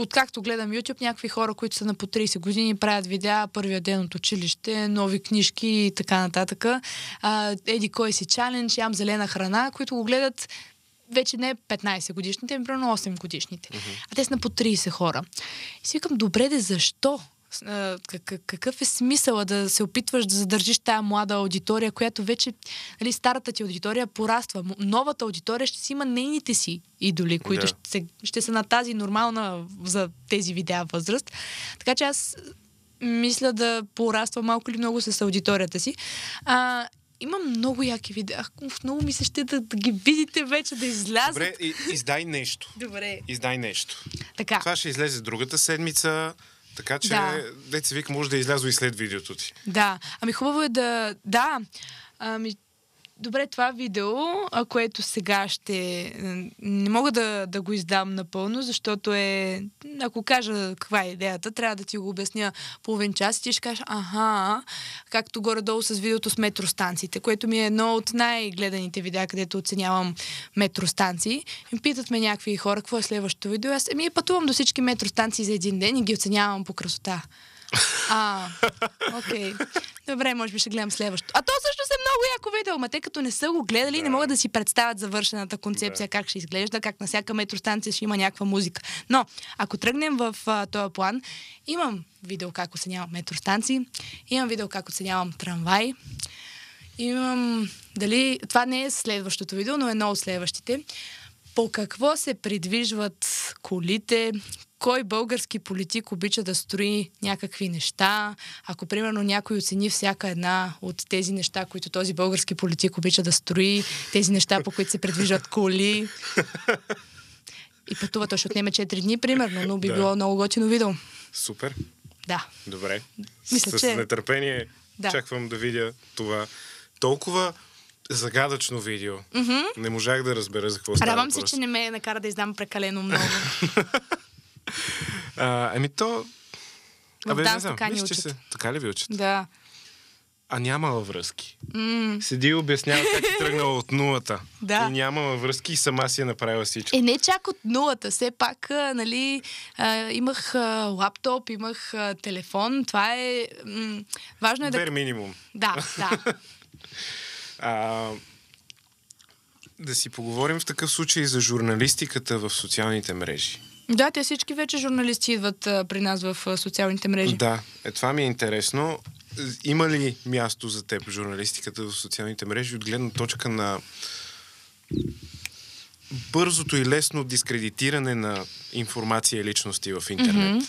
откакто гледам YouTube, някакви хора, които са на по 30 години, правят видеа първия ден от училище, нови книжки и така нататък. А, еди кой си чалендж, ям зелена храна, които го гледат вече не 15 годишните, ами примерно 8 годишните. А те са на по 30 хора. И си викам, добре, де, защо? Какъв е смисъла да се опитваш да задържиш тая млада аудитория, която вече, нали, старата ти аудитория пораства. Новата аудитория ще си има нейните си идоли, които Да. ще, се- ще са на тази нормална за тези видеа възраст. Така че аз мисля да пораства малко или много с аудиторията си. А, има много яки видеа. Уф, Много ми се ще да, да ги видите вече, да излязат. Добре, издай нещо. Добре. Издай нещо. Така. Това ще излезе другата седмица, така че, Да. деца вика, може да е излязло и след видеото ти. Да, ами хубаво е да... Да, ами... Добре, това видео, което сега ще... Не мога да, да го издам напълно, защото е... Ако кажа каква е идеята, трябва да ти го обясня половин час и ти ще кажеш, аха, както горе-долу с видеото с метростанциите, което ми е едно от най-гледаните видеа, където оценявам метростанции. И питат ме някакви хора, какво е следващото видео. Аз ами пътувам до всички метростанции за един ден и ги оценявам по красота. А, окей. Добре, може би ще гледам следващото. А то също е много яко видео, ма те като не са го гледали, не могат да си представят завършената концепция, как ще изглежда, как на всяка метростанция ще има някаква музика. Но, ако тръгнем в а, този план, имам видео как оценявам метростанции, имам видео как оценявам трамвай, имам... Дали... Това не е следващото видео, но е едно от следващите. По какво се придвижват колите, кой български политик обича да строи някакви неща. Ако, примерно, някой оцени всяка една от тези неща, които този български политик обича да строи, тези неща, по които се предвижват коли. И пътува, то ще отнеме 4 дни, примерно, но би Да. било много готино видео. Супер. Да. Добре. Мисля, с, че- нетърпение Да. очаквам да видя това. Толкова загадъчно видео. Mm-hmm. Не можах да разбера за какво става Радвам се, че не ме накара да издам прекалено много. А, ами то... Абе, не знам, така ни мисля, учат. Се, така ли ви учат? да. А нямала връзки. М- Седи и обяснява как е тръгнала от нулата. Да. И нямала връзки и сама си е направила всичко. Е, не чак от нулата. Все пак, а, нали, а, имах а, лаптоп, имах а, телефон. Това е... М- важно е да... Бер минимум. Да, да. А, да си поговорим в такъв случай за журналистиката в социалните мрежи. Да, те всички вече журналисти идват а, при нас в а, социалните мрежи. Да, е, това ми е интересно. Има ли място за теб журналистиката в социалните мрежи от гледна точка на бързото и лесно дискредитиране на информация и личности в интернет? Мгм.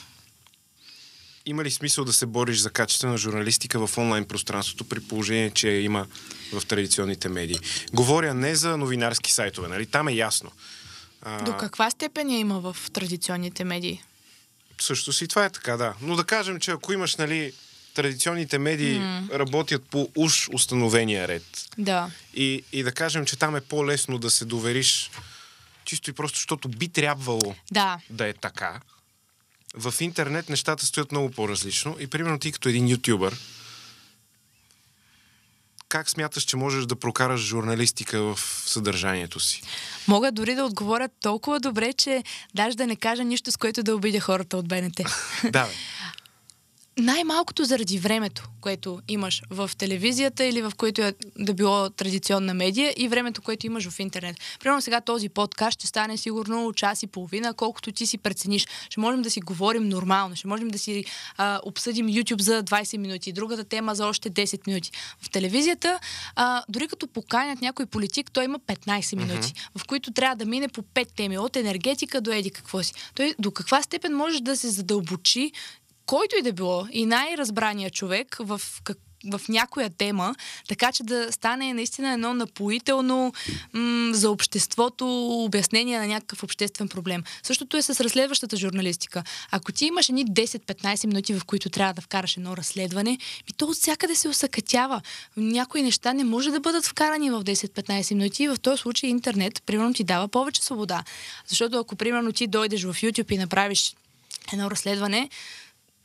Има ли смисъл да се бориш за качествена журналистика в онлайн пространството при положение, че има в традиционните медии? Говоря не за новинарски сайтове, нали? Там е ясно. А, До каква степен я има в традиционните медии? Също си това е така, да. Но да кажем, че ако имаш, нали, традиционните медии работят по уж установения ред. Да. И, и да кажем, че там е по-лесно да се довериш, чисто и просто, защото би трябвало Да. да е така. в интернет нещата стоят много по-различно. И примерно ти като един ютубър, как смяташ, че можеш да прокараш журналистика в съдържанието си? Мога дори да отговоря толкова добре, че даже да не кажа нищо, с което да обидя хората от БНТ. да, бе. Най-малкото заради времето, което имаш в телевизията или в което е да било традиционна медия и времето, което имаш в интернет. Примерно сега този подкаст ще стане сигурно час и половина, колкото ти си прецениш. Ще можем да си говорим нормално, ще можем да си а, обсъдим YouTube за 20 минути, другата тема за още 10 минути. В телевизията, а, дори като поканят някой политик, той има 15 минути, mm-hmm. в които трябва да мине по 5 теми, от енергетика до еди какво си. Той до каква степен можеш да се задълбочи който и да било, и най-разбрания човек в как, в някоя тема, така че да стане наистина едно напоително м- за обществото обяснение на някакъв обществен проблем. Същото е с разследващата журналистика. Ако ти имаш едни 10-15 минути, в които трябва да вкараш едно разследване, ми то от всякъде се усъкътява. Някои неща не може да бъдат вкарани в 10-15 минути и в този случай интернет, примерно, ти дава повече свобода. Защото ако, примерно, ти дойдеш в YouTube и направиш едно разследване,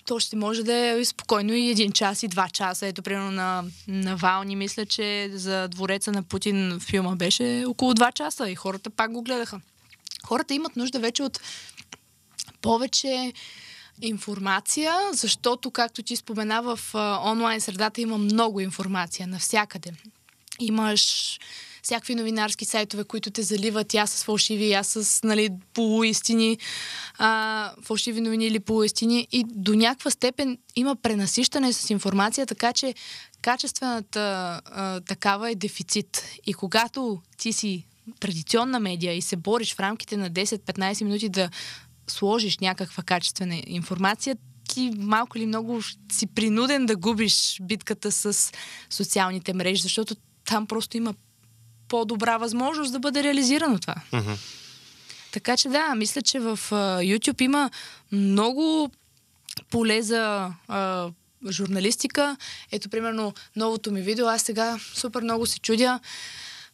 то ще може да е спокойно и един час и два часа. Ето, примерно на, на Вални, мисля, че за двореца на Путин филма беше около два часа и хората пак го гледаха. Хората имат нужда вече от повече информация, защото, както ти спомена, в онлайн средата има много информация навсякъде. Имаш всякакви новинарски сайтове, които те заливат, я с фалшиви, я с нали, полуистини, а, фалшиви новини или полуистини. И до някаква степен има пренасищане с информация, така че качествената а, такава е дефицит. И когато ти си традиционна медия и се бориш в рамките на 10-15 минути да сложиш някаква качествена информация, ти малко или много си принуден да губиш битката с социалните мрежи, защото там просто има по-добра възможност да бъде реализирано това. Mm-hmm. Така че да, мисля, че в YouTube има много поле за uh, журналистика. Ето, примерно, новото ми видео. Аз сега супер много се чудя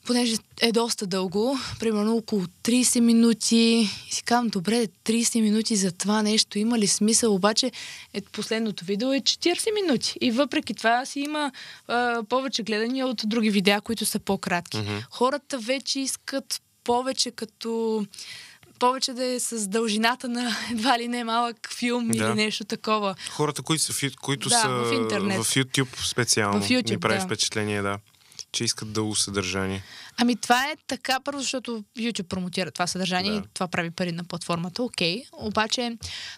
понеже е доста дълго, примерно около 30 минути. И си казвам, добре, 30 минути за това нещо има ли смисъл? Обаче е, последното видео е 40 минути. И въпреки това си има а, повече гледания от други видеа, които са по-кратки. Mm-hmm. Хората вече искат повече като повече да е с дължината на едва ли не малък филм да. или нещо такова. Хората, които са, които да, са в, интернет. в YouTube специално, в YouTube, ми прави да. впечатление, да че искат дълго съдържание. Ами това е така, първо, защото YouTube промотира това съдържание да. и това прави пари на платформата. Окей. Okay. Обаче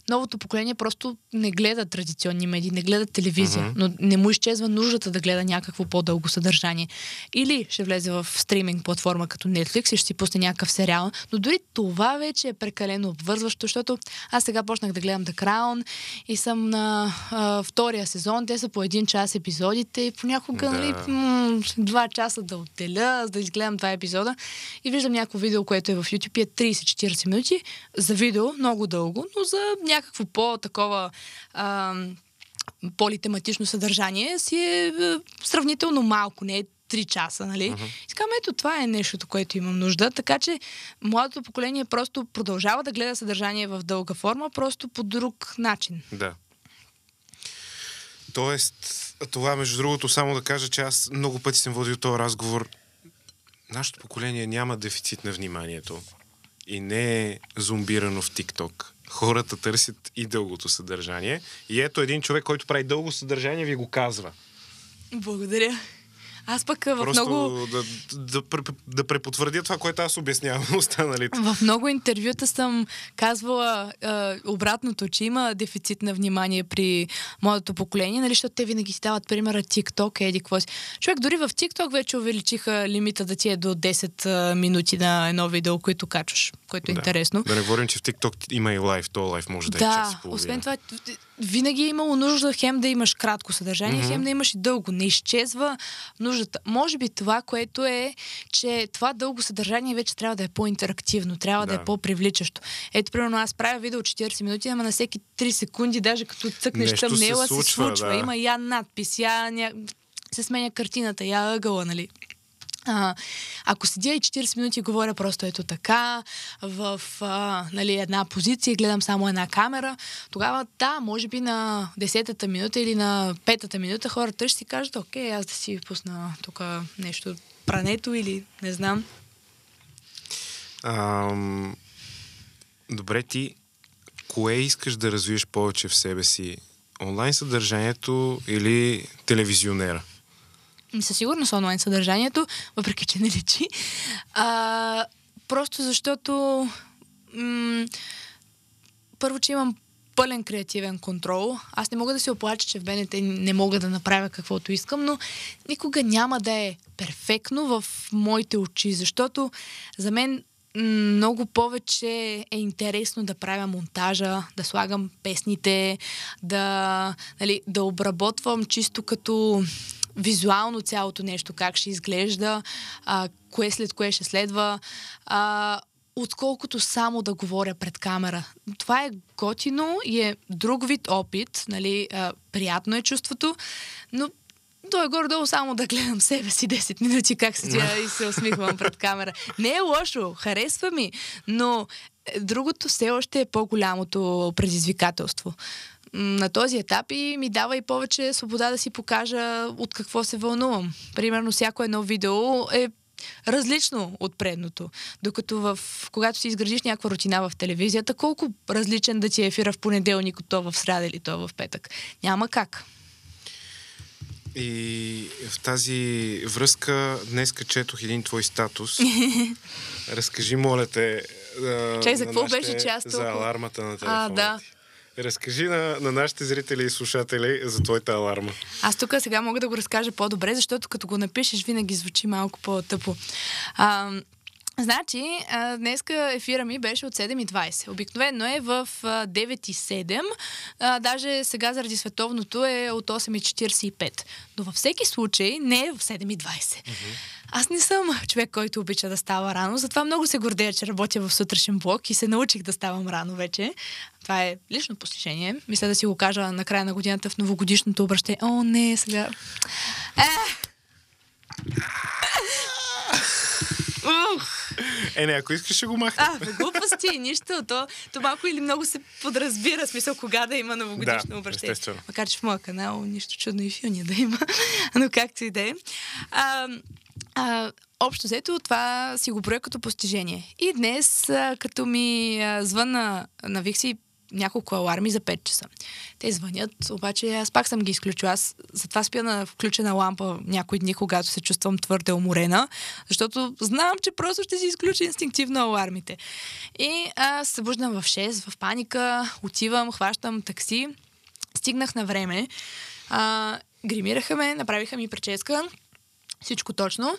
новото поколение просто не гледа традиционни медии, не гледа телевизия, uh-huh. но не му изчезва нуждата да гледа някакво по-дълго съдържание. Или ще влезе в стриминг платформа като Netflix и ще си пусне някакъв сериал, но дори това вече е прекалено обвързващо, защото аз сега почнах да гледам The Crown и съм на а, втория сезон, те са по един час епизодите и понякога да. нали, м- два часа да отделя, да изгледам два епизода и виждам някакво видео, което е в YouTube е 30-40 минути за видео, много дълго, но за някакво по-такова ам, политематично съдържание си е, е сравнително малко, не е 3 часа, нали? Uh-huh. Искам, ето това е нещото, което имам нужда. Така че младото поколение просто продължава да гледа съдържание в дълга форма, просто по друг начин. Да. Тоест, това, между другото, само да кажа, че аз много пъти съм водил този разговор. Нашето поколение няма дефицит на вниманието и не е зомбирано в ТикТок. Хората търсят и дългото съдържание. И ето един човек, който прави дълго съдържание, ви го казва. Благодаря. Аз пък в Просто много... да, да, да, препотвърдя това, което аз обяснявам на останалите. В много интервюта съм казвала е, обратното, че има дефицит на внимание при младото поколение, нали, защото те винаги си дават примера TikTok, еди какво си. Човек, дори в TikTok вече увеличиха лимита да ти е до 10 минути на едно видео, което качваш, което е да. интересно. Да не говорим, че в TikTok има и лайв, то лайв може да, да е час и освен това, винаги е имало нужда хем да имаш кратко съдържание, mm-hmm. хем да имаш и дълго. Не изчезва нуждата. Може би това, което е, че това дълго съдържание вече трябва да е по-интерактивно, трябва да, да е по-привличащо. Ето, примерно, аз правя видео 40 минути, ама на всеки 3 секунди, даже като цъкнеш тъмнела, се случва. Се случва. Да. Има я надпис, я ня... се сменя картината, я ъгъла, нали? А, ако седя и 40 минути говоря просто ето така, в а, нали, една позиция гледам само една камера, тогава да, може би на 10-та минута или на 5-та минута хората ще си кажат, окей, аз да си пусна тук нещо, прането или не знам. Ам, добре, ти кое искаш да развиеш повече в себе си? Онлайн съдържанието или телевизионера? Със сигурност онлайн съдържанието, въпреки че не личи. А, просто защото м- първо, че имам пълен креативен контрол. Аз не мога да се оплача, че в БНТ не мога да направя каквото искам, но никога няма да е перфектно в моите очи, защото за мен много повече е интересно да правя монтажа, да слагам песните, да, нали, да обработвам чисто като визуално цялото нещо, как ще изглежда, а, кое след кое ще следва, а, отколкото само да говоря пред камера. Това е готино и е друг вид опит, нали, а, приятно е чувството, но то е горе-долу само да гледам себе си 10 минути как седя и се усмихвам пред камера. Не е лошо, харесва ми, но е, другото все още е по-голямото предизвикателство на този етап и ми дава и повече свобода да си покажа от какво се вълнувам. Примерно, всяко едно видео е различно от предното. Докато в, когато си изградиш някаква рутина в телевизията, колко различен да ти е ефира в понеделник от то в сряда или то в петък? Няма как. И в тази връзка днес четох един твой статус. Разкажи, моля те. Чай, за какво беше част? За алармата на телефона А, да. Ти. Разкажи на, на нашите зрители и слушатели за твоята аларма. Аз тук сега мога да го разкажа по-добре, защото като го напишеш, винаги звучи малко по-тъпо. А, Значи, днеска ефира ми беше от 7.20. Обикновено е в 9.07. Даже сега заради световното е от 8.45. Но във всеки случай не е в 7.20. Mm-hmm. Аз не съм човек, който обича да става рано, затова много се гордея, че работя в сутрешен блок и се научих да ставам рано вече. Това е лично постижение. Мисля да си го кажа на края на годината в новогодишното обращение. О, не, сега. Е! Е, не, ако искаш, ще го махнем. А, бе, глупости, нищо. То, то малко или много се подразбира, смисъл, кога да има новогодишно да, обращение. Макар, че в моя канал нищо чудно и в юни да има. Но както и да е. А, общо взето това си го броя като постижение. И днес, а, като ми а, звъна, навих си няколко аларми за 5 часа. Те звънят, обаче аз пак съм ги изключила. Аз затова спя на включена лампа някои дни, когато се чувствам твърде уморена, защото знам, че просто ще си изключа инстинктивно алармите. И аз се събуждам в 6, в паника, отивам, хващам такси, стигнах на време, а, гримираха ме, направиха ми прическа, всичко точно.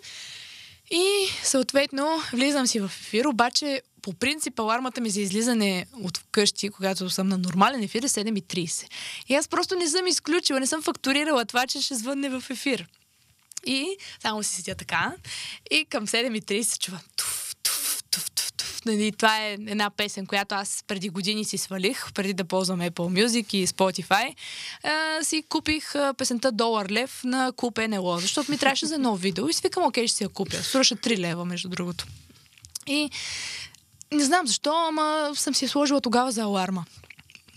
И съответно влизам си в ефир, обаче по принцип алармата ми за излизане от вкъщи, когато съм на нормален ефир е 7.30. И аз просто не съм изключила, не съм фактурирала това, че ще звънне в ефир. И само си седя така. И към 7.30 чувам туф, туф, туф, туф, туф. Нали, това е една песен, която аз преди години си свалих, преди да ползвам Apple Music и Spotify. А, си купих песента Долар Лев на Куп НЛО, защото ми трябваше за нов видео и свикам, окей, ще си я купя. Струваше 3 лева, между другото. И не знам защо, ама съм си сложила тогава за аларма.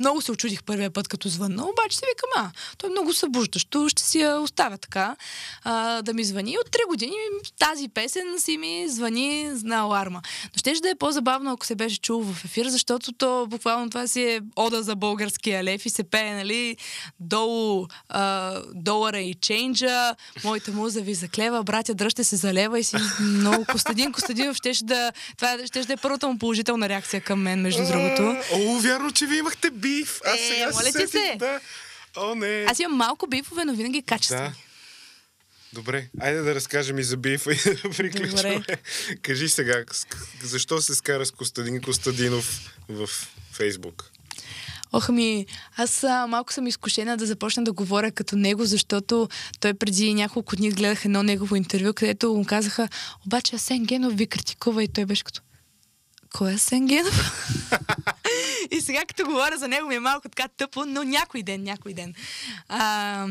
Много се очудих първия път, като звънна, обаче си викам, а, той е много събуждащо, ще си я оставя така, а, да ми звъни. От три години тази песен си ми звъни на аларма. Но ще да е по-забавно, ако се беше чул в ефир, защото то буквално това си е ода за българския лев и се пее, нали, долу а, долара и чейнджа, моята муза ви заклева, братя, дръжте се за лева и си много Костадин Костадинов ще да, това ще да е първата му положителна реакция към мен, между другото. О, вярно, че ви имахте биф. Аз Е, сега моля ти се. Да. О, не. Аз имам малко бифове, но винаги качествени. Да. Добре, айде да разкажем и за бифа и да приключваме. Кажи сега, защо се скара с Костадин Костадинов в Фейсбук? Ох ми, аз а, малко съм изкушена да започна да говоря като него, защото той преди няколко дни гледах едно негово интервю, където му казаха, обаче Асен Генов ви критикува и той беше като кой е Асен Генов? и сега като говоря за него ми е малко така тъпо, но някой ден, някой ден. А,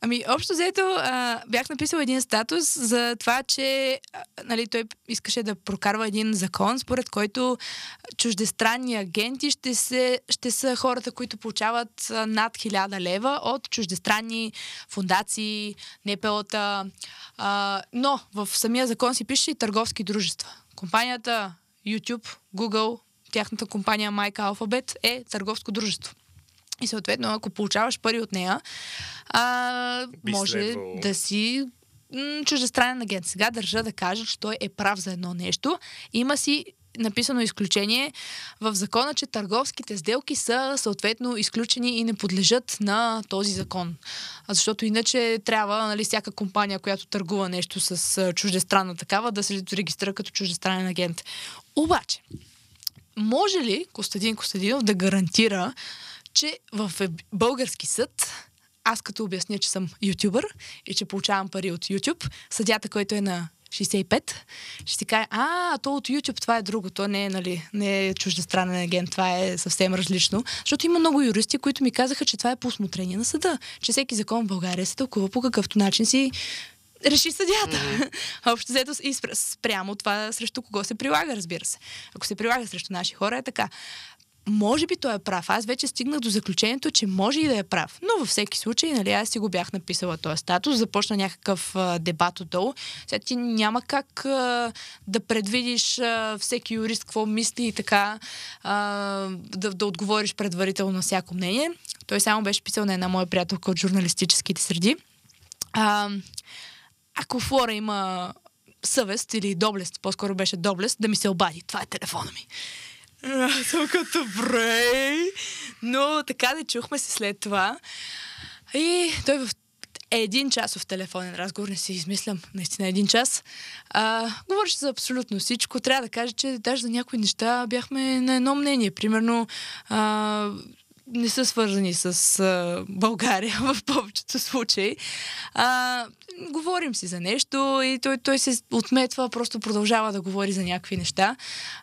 Ами, общо взето, а, бях написал един статус за това, че а, нали, той искаше да прокарва един закон, според който чуждестранни агенти ще, се, ще са хората, които получават над 1000 лева от чуждестранни фундации, НПО-та. А, но в самия закон си пише и търговски дружества. Компанията YouTube, Google, тяхната компания майка Alphabet е търговско дружество. И съответно, ако получаваш пари от нея, а, Би може следвало. да си м, чуждестранен агент. Сега държа да кажа, че той е прав за едно нещо. Има си написано изключение в закона, че търговските сделки са съответно изключени и не подлежат на този закон. А Защото иначе трябва нали, всяка компания, която търгува нещо с чуждестранна такава, да се регистрира като чуждестранен агент. Обаче, може ли Костадин Костадинов да гарантира, че в български съд, аз като обясня, че съм ютубър и че получавам пари от YouTube, съдята, който е на 65, ще ти каже, а, то от YouTube това е друго, то не е, нали, не е чуждестранен агент, това е съвсем различно. Защото има много юристи, които ми казаха, че това е по усмотрение на съда, че всеки закон в България се тълкува по какъвто начин си реши съдята. Mm-hmm. Общо взето и спря- спрямо това срещу кого се прилага, разбира се. Ако се прилага срещу наши хора е така. Може би той е прав. Аз вече стигнах до заключението, че може и да е прав. Но във всеки случай, нали, аз си го бях написала този статус, започна някакъв а, дебат отдолу. Сега ти няма как а, да предвидиш а, всеки юрист какво мисли и така а, да, да отговориш предварително на всяко мнение. Той само беше писал на една моя приятелка от журналистическите среди. А, ако Флора има съвест или доблест, по-скоро беше доблест, да ми се обади. Това е телефона ми. Съм като добре. Но така да чухме се след това. И той в един часов телефонен разговор, не си измислям, наистина един час, а, говореше за абсолютно всичко. Трябва да кажа, че даже за някои неща бяхме на едно мнение. Примерно, а, не са свързани с а, България в повечето случаи. А, говорим си за нещо и той, той се отметва, просто продължава да говори за някакви неща.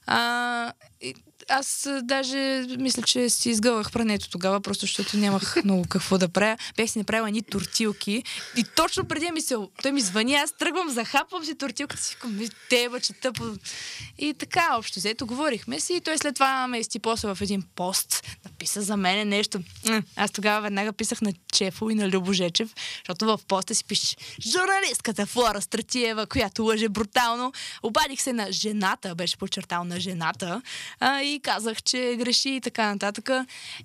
А, и аз даже мисля, че си изгълвах прането тогава, просто защото нямах много какво да правя. Бях си направила ни тортилки и точно преди ми се... Той ми звъни, аз тръгвам, захапвам си тортилката си, «Ми, теба, че тъпо. И така, общо взето, говорихме си и той след това ме изтипоса в един пост, написа за мене нещо. Аз тогава веднага писах на Чефо и на Любо Жечев, защото в поста си пише журналистката Флора Стратиева, която лъже брутално. Обадих се на жената, беше подчертал на жената а, и казах, че греши и така нататък.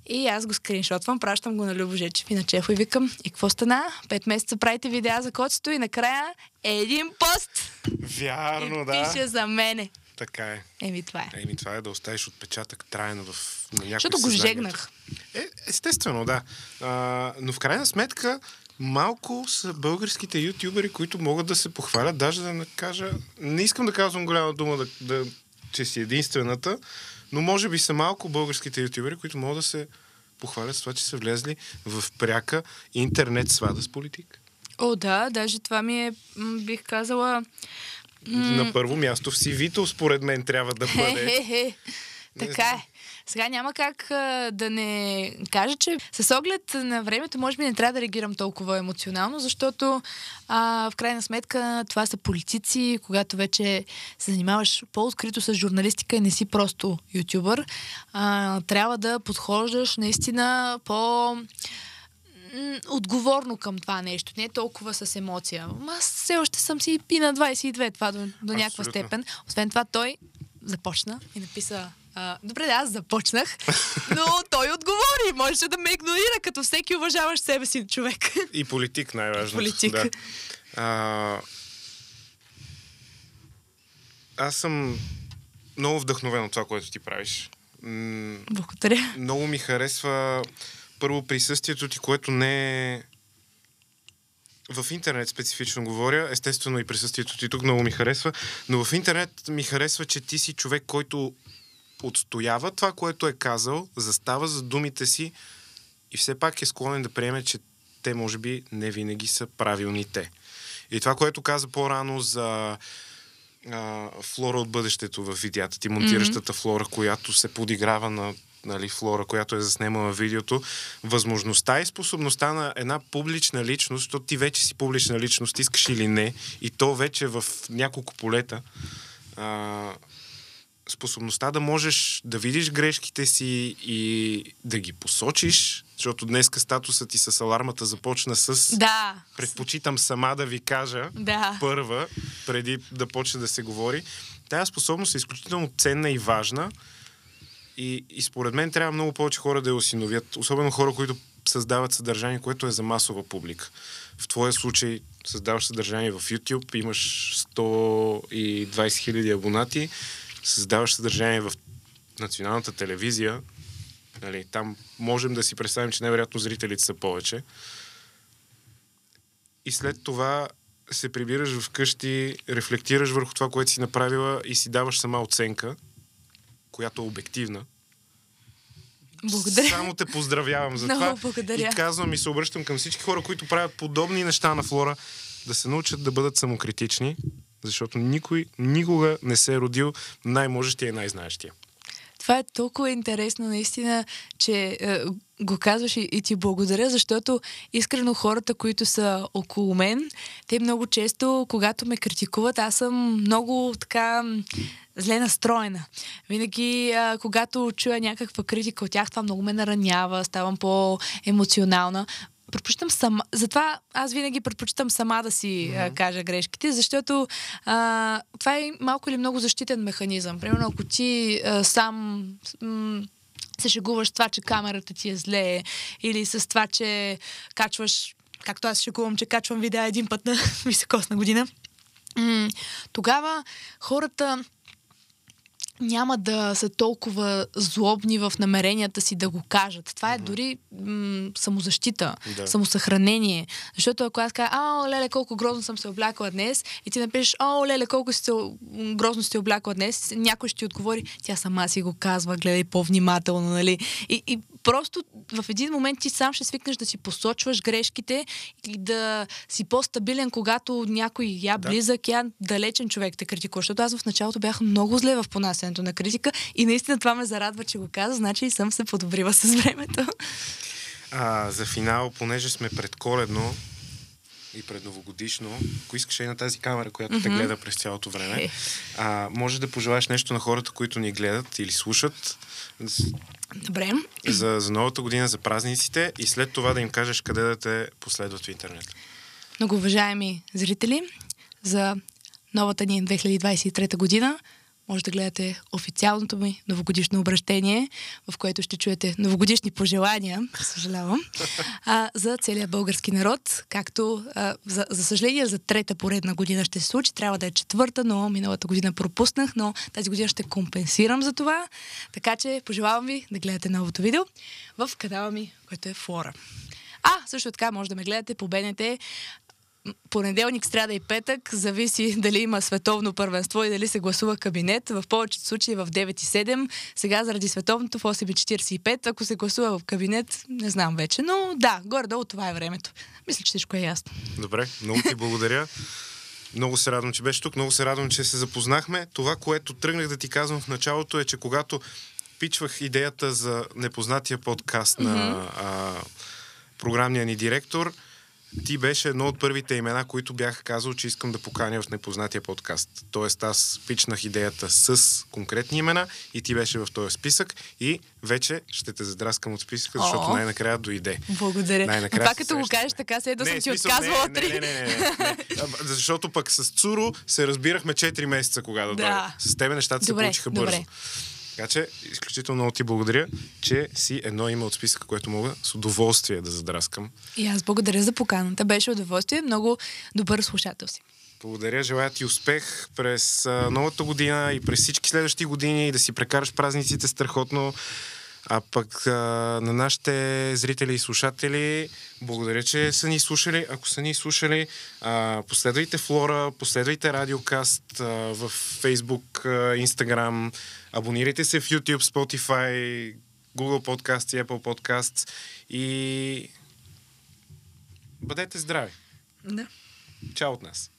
И аз го скриншотвам, пращам го на Любо Жечев и на Чефо и викам, и какво стана? Пет месеца правите видеа за котството и накрая един пост Вярно, и да. пише за мене. Така е. Еми, това е. Еми, това е да оставиш отпечатък трайно в на някой Защото го жегнах. Е, естествено, да. А, но в крайна сметка, малко са българските ютубери, които могат да се похвалят, даже да не кажа... Не искам да казвам голяма дума, да, да, че си единствената, но може би са малко българските ютубери, които могат да се похвалят с това, че са влезли в пряка интернет свада с политик. О, да, даже това ми е, бих казала... На първо място в CV-то, според мен, трябва да бъде. Хе-хе-хе. Така е. Сега няма как а, да не кажа, че с оглед на времето, може би не трябва да реагирам толкова емоционално, защото а, в крайна сметка това са политици, когато вече се занимаваш по-открито с журналистика и не си просто ютубър, а, трябва да подхождаш наистина по отговорно към това нещо, не толкова с емоция. Аз все още съм си и на 22, това до, до някаква степен. Освен това, той започна и написа а, добре, да, аз започнах, но той отговори. Можеше да ме игнорира, като всеки уважаващ себе си човек. И политик, най-важно. Политик. Да. А, аз съм много вдъхновен от това, което ти правиш. М, Благодаря. много ми харесва първо присъствието ти, което не е в интернет специфично говоря, естествено и присъствието ти тук много ми харесва, но в интернет ми харесва, че ти си човек, който отстоява това, което е казал, застава за думите си и все пак е склонен да приеме, че те може би не винаги са правилните. И това, което каза по-рано за а, флора от бъдещето в видеята ти, монтиращата mm-hmm. флора, която се подиграва на нали, Флора, която е заснемала видеото, възможността и способността на една публична личност, защото ти вече си публична личност, искаш или не, и то вече в няколко полета, а, способността да можеш да видиш грешките си и да ги посочиш, защото днеска статусът ти с алармата започна с Да. предпочитам сама да ви кажа Да. първа, преди да почне да се говори. Тая способност е изключително ценна и важна и, и според мен трябва много повече хора да я осиновят, особено хора, които създават съдържание, което е за масова публика. В твоя случай създаваш съдържание в YouTube, имаш 120 хиляди абонати, създаваш съдържание в националната телевизия, нали, там можем да си представим, че невероятно зрителите са повече. И след това се прибираш вкъщи, рефлектираш върху това, което си направила и си даваш сама оценка, която е обективна. Благодаря. Само те поздравявам за Много това. благодаря. И казвам и се обръщам към всички хора, които правят подобни неща на Флора, да се научат да бъдат самокритични, защото никой никога не се е родил най-можещия и най-знаещия. Това е толкова интересно, наистина, че е, го казваш и, и ти благодаря, защото искрено хората, които са около мен, те много често, когато ме критикуват, аз съм много така зле настроена. Винаги, а, когато чуя някаква критика от тях, това много ме наранява, ставам по-емоционална. Предпочитам сама. Затова аз винаги предпочитам сама да си mm-hmm. кажа грешките, защото а, това е малко или много защитен механизъм. Примерно, ако ти а, сам м- се шегуваш с това, че камерата ти е зле, или с това, че качваш, както аз шегувам, че качвам видеа един път на високосна година, м- тогава хората няма да са толкова злобни в намеренията си да го кажат. Това е дори м- самозащита, Да. самосъхранение. Защото ако аз кажа, а, леле, колко грозно съм се облякла днес, и ти напишеш, о, леле, колко си грозно си облякла днес, някой ще ти отговори, тя сама си го казва, гледай по-внимателно, нали? И, и просто в един момент ти сам ще свикнеш да си посочваш грешките и да си по-стабилен, когато някой я Да. близък, я далечен човек те критикува. Защото аз в началото бях много зле в понасенето на критика и наистина това ме зарадва, че го каза, значи и съм се подобрила с времето. А, за финал, понеже сме предколедно и предновогодишно, ако искаш и на тази камера, която mm-hmm. те гледа през цялото време, Е. а, може да пожелаеш нещо на хората, които ни гледат или слушат Добре. за, за новата година, за празниците и след това да им кажеш къде да те последват в интернет. Много уважаеми зрители, за новата ни 2023 година може да гледате официалното ми новогодишно обращение, в което ще чуете новогодишни пожелания, съжалявам, а, за целия български народ, както а, за, за съжаление за трета поредна година ще се случи. Трябва да е четвърта, но миналата година пропуснах, но тази година ще компенсирам за това. Така че пожелавам ви да гледате новото видео в канала ми, който е Флора. А, също така може да ме гледате по БНТ понеделник, сряда и петък, зависи дали има световно първенство и дали се гласува кабинет. В повечето случаи в 9.7, сега заради световното в 8.45, ако се гласува в кабинет, не знам вече, но да, горе-долу това е времето. Мисля, че всичко е ясно. Добре, много ти благодаря. Много се радвам, че беше тук. Много се радвам, че се запознахме. Това, което тръгнах да ти казвам в началото е, че когато пичвах идеята за непознатия подкаст mm-hmm. на а, програмния ни директор, ти беше едно от първите имена, които бях казал, че искам да поканя в непознатия подкаст. Тоест аз пичнах идеята с конкретни имена и ти беше в този списък и вече ще те задраскам от списъка, защото О. най-накрая дойде. Благодаря. Най-накрая това се като го кажеш така, се едно съм ти отказвала три. Не, не, не, не, не. Защото пък с Цуро се разбирахме 4 месеца, кога да, Да. дойде. С тебе нещата се Добре, получиха бързо. добре. Така че, изключително много ти благодаря, че си едно име от списъка, което мога с удоволствие да задраскам. И аз благодаря за поканата. Беше удоволствие. Много добър слушател си. Благодаря, желая ти успех през новата година и през всички следващи години и да си прекараш празниците страхотно. А пък а, на нашите зрители и слушатели, благодаря, че са ни слушали. Ако са ни слушали, а, последвайте Флора, последвайте Радиокаст а, в Facebook, а, Instagram, абонирайте се в YouTube, Spotify, Google Podcast и Apple Podcasts и бъдете здрави. Да. Чао от нас!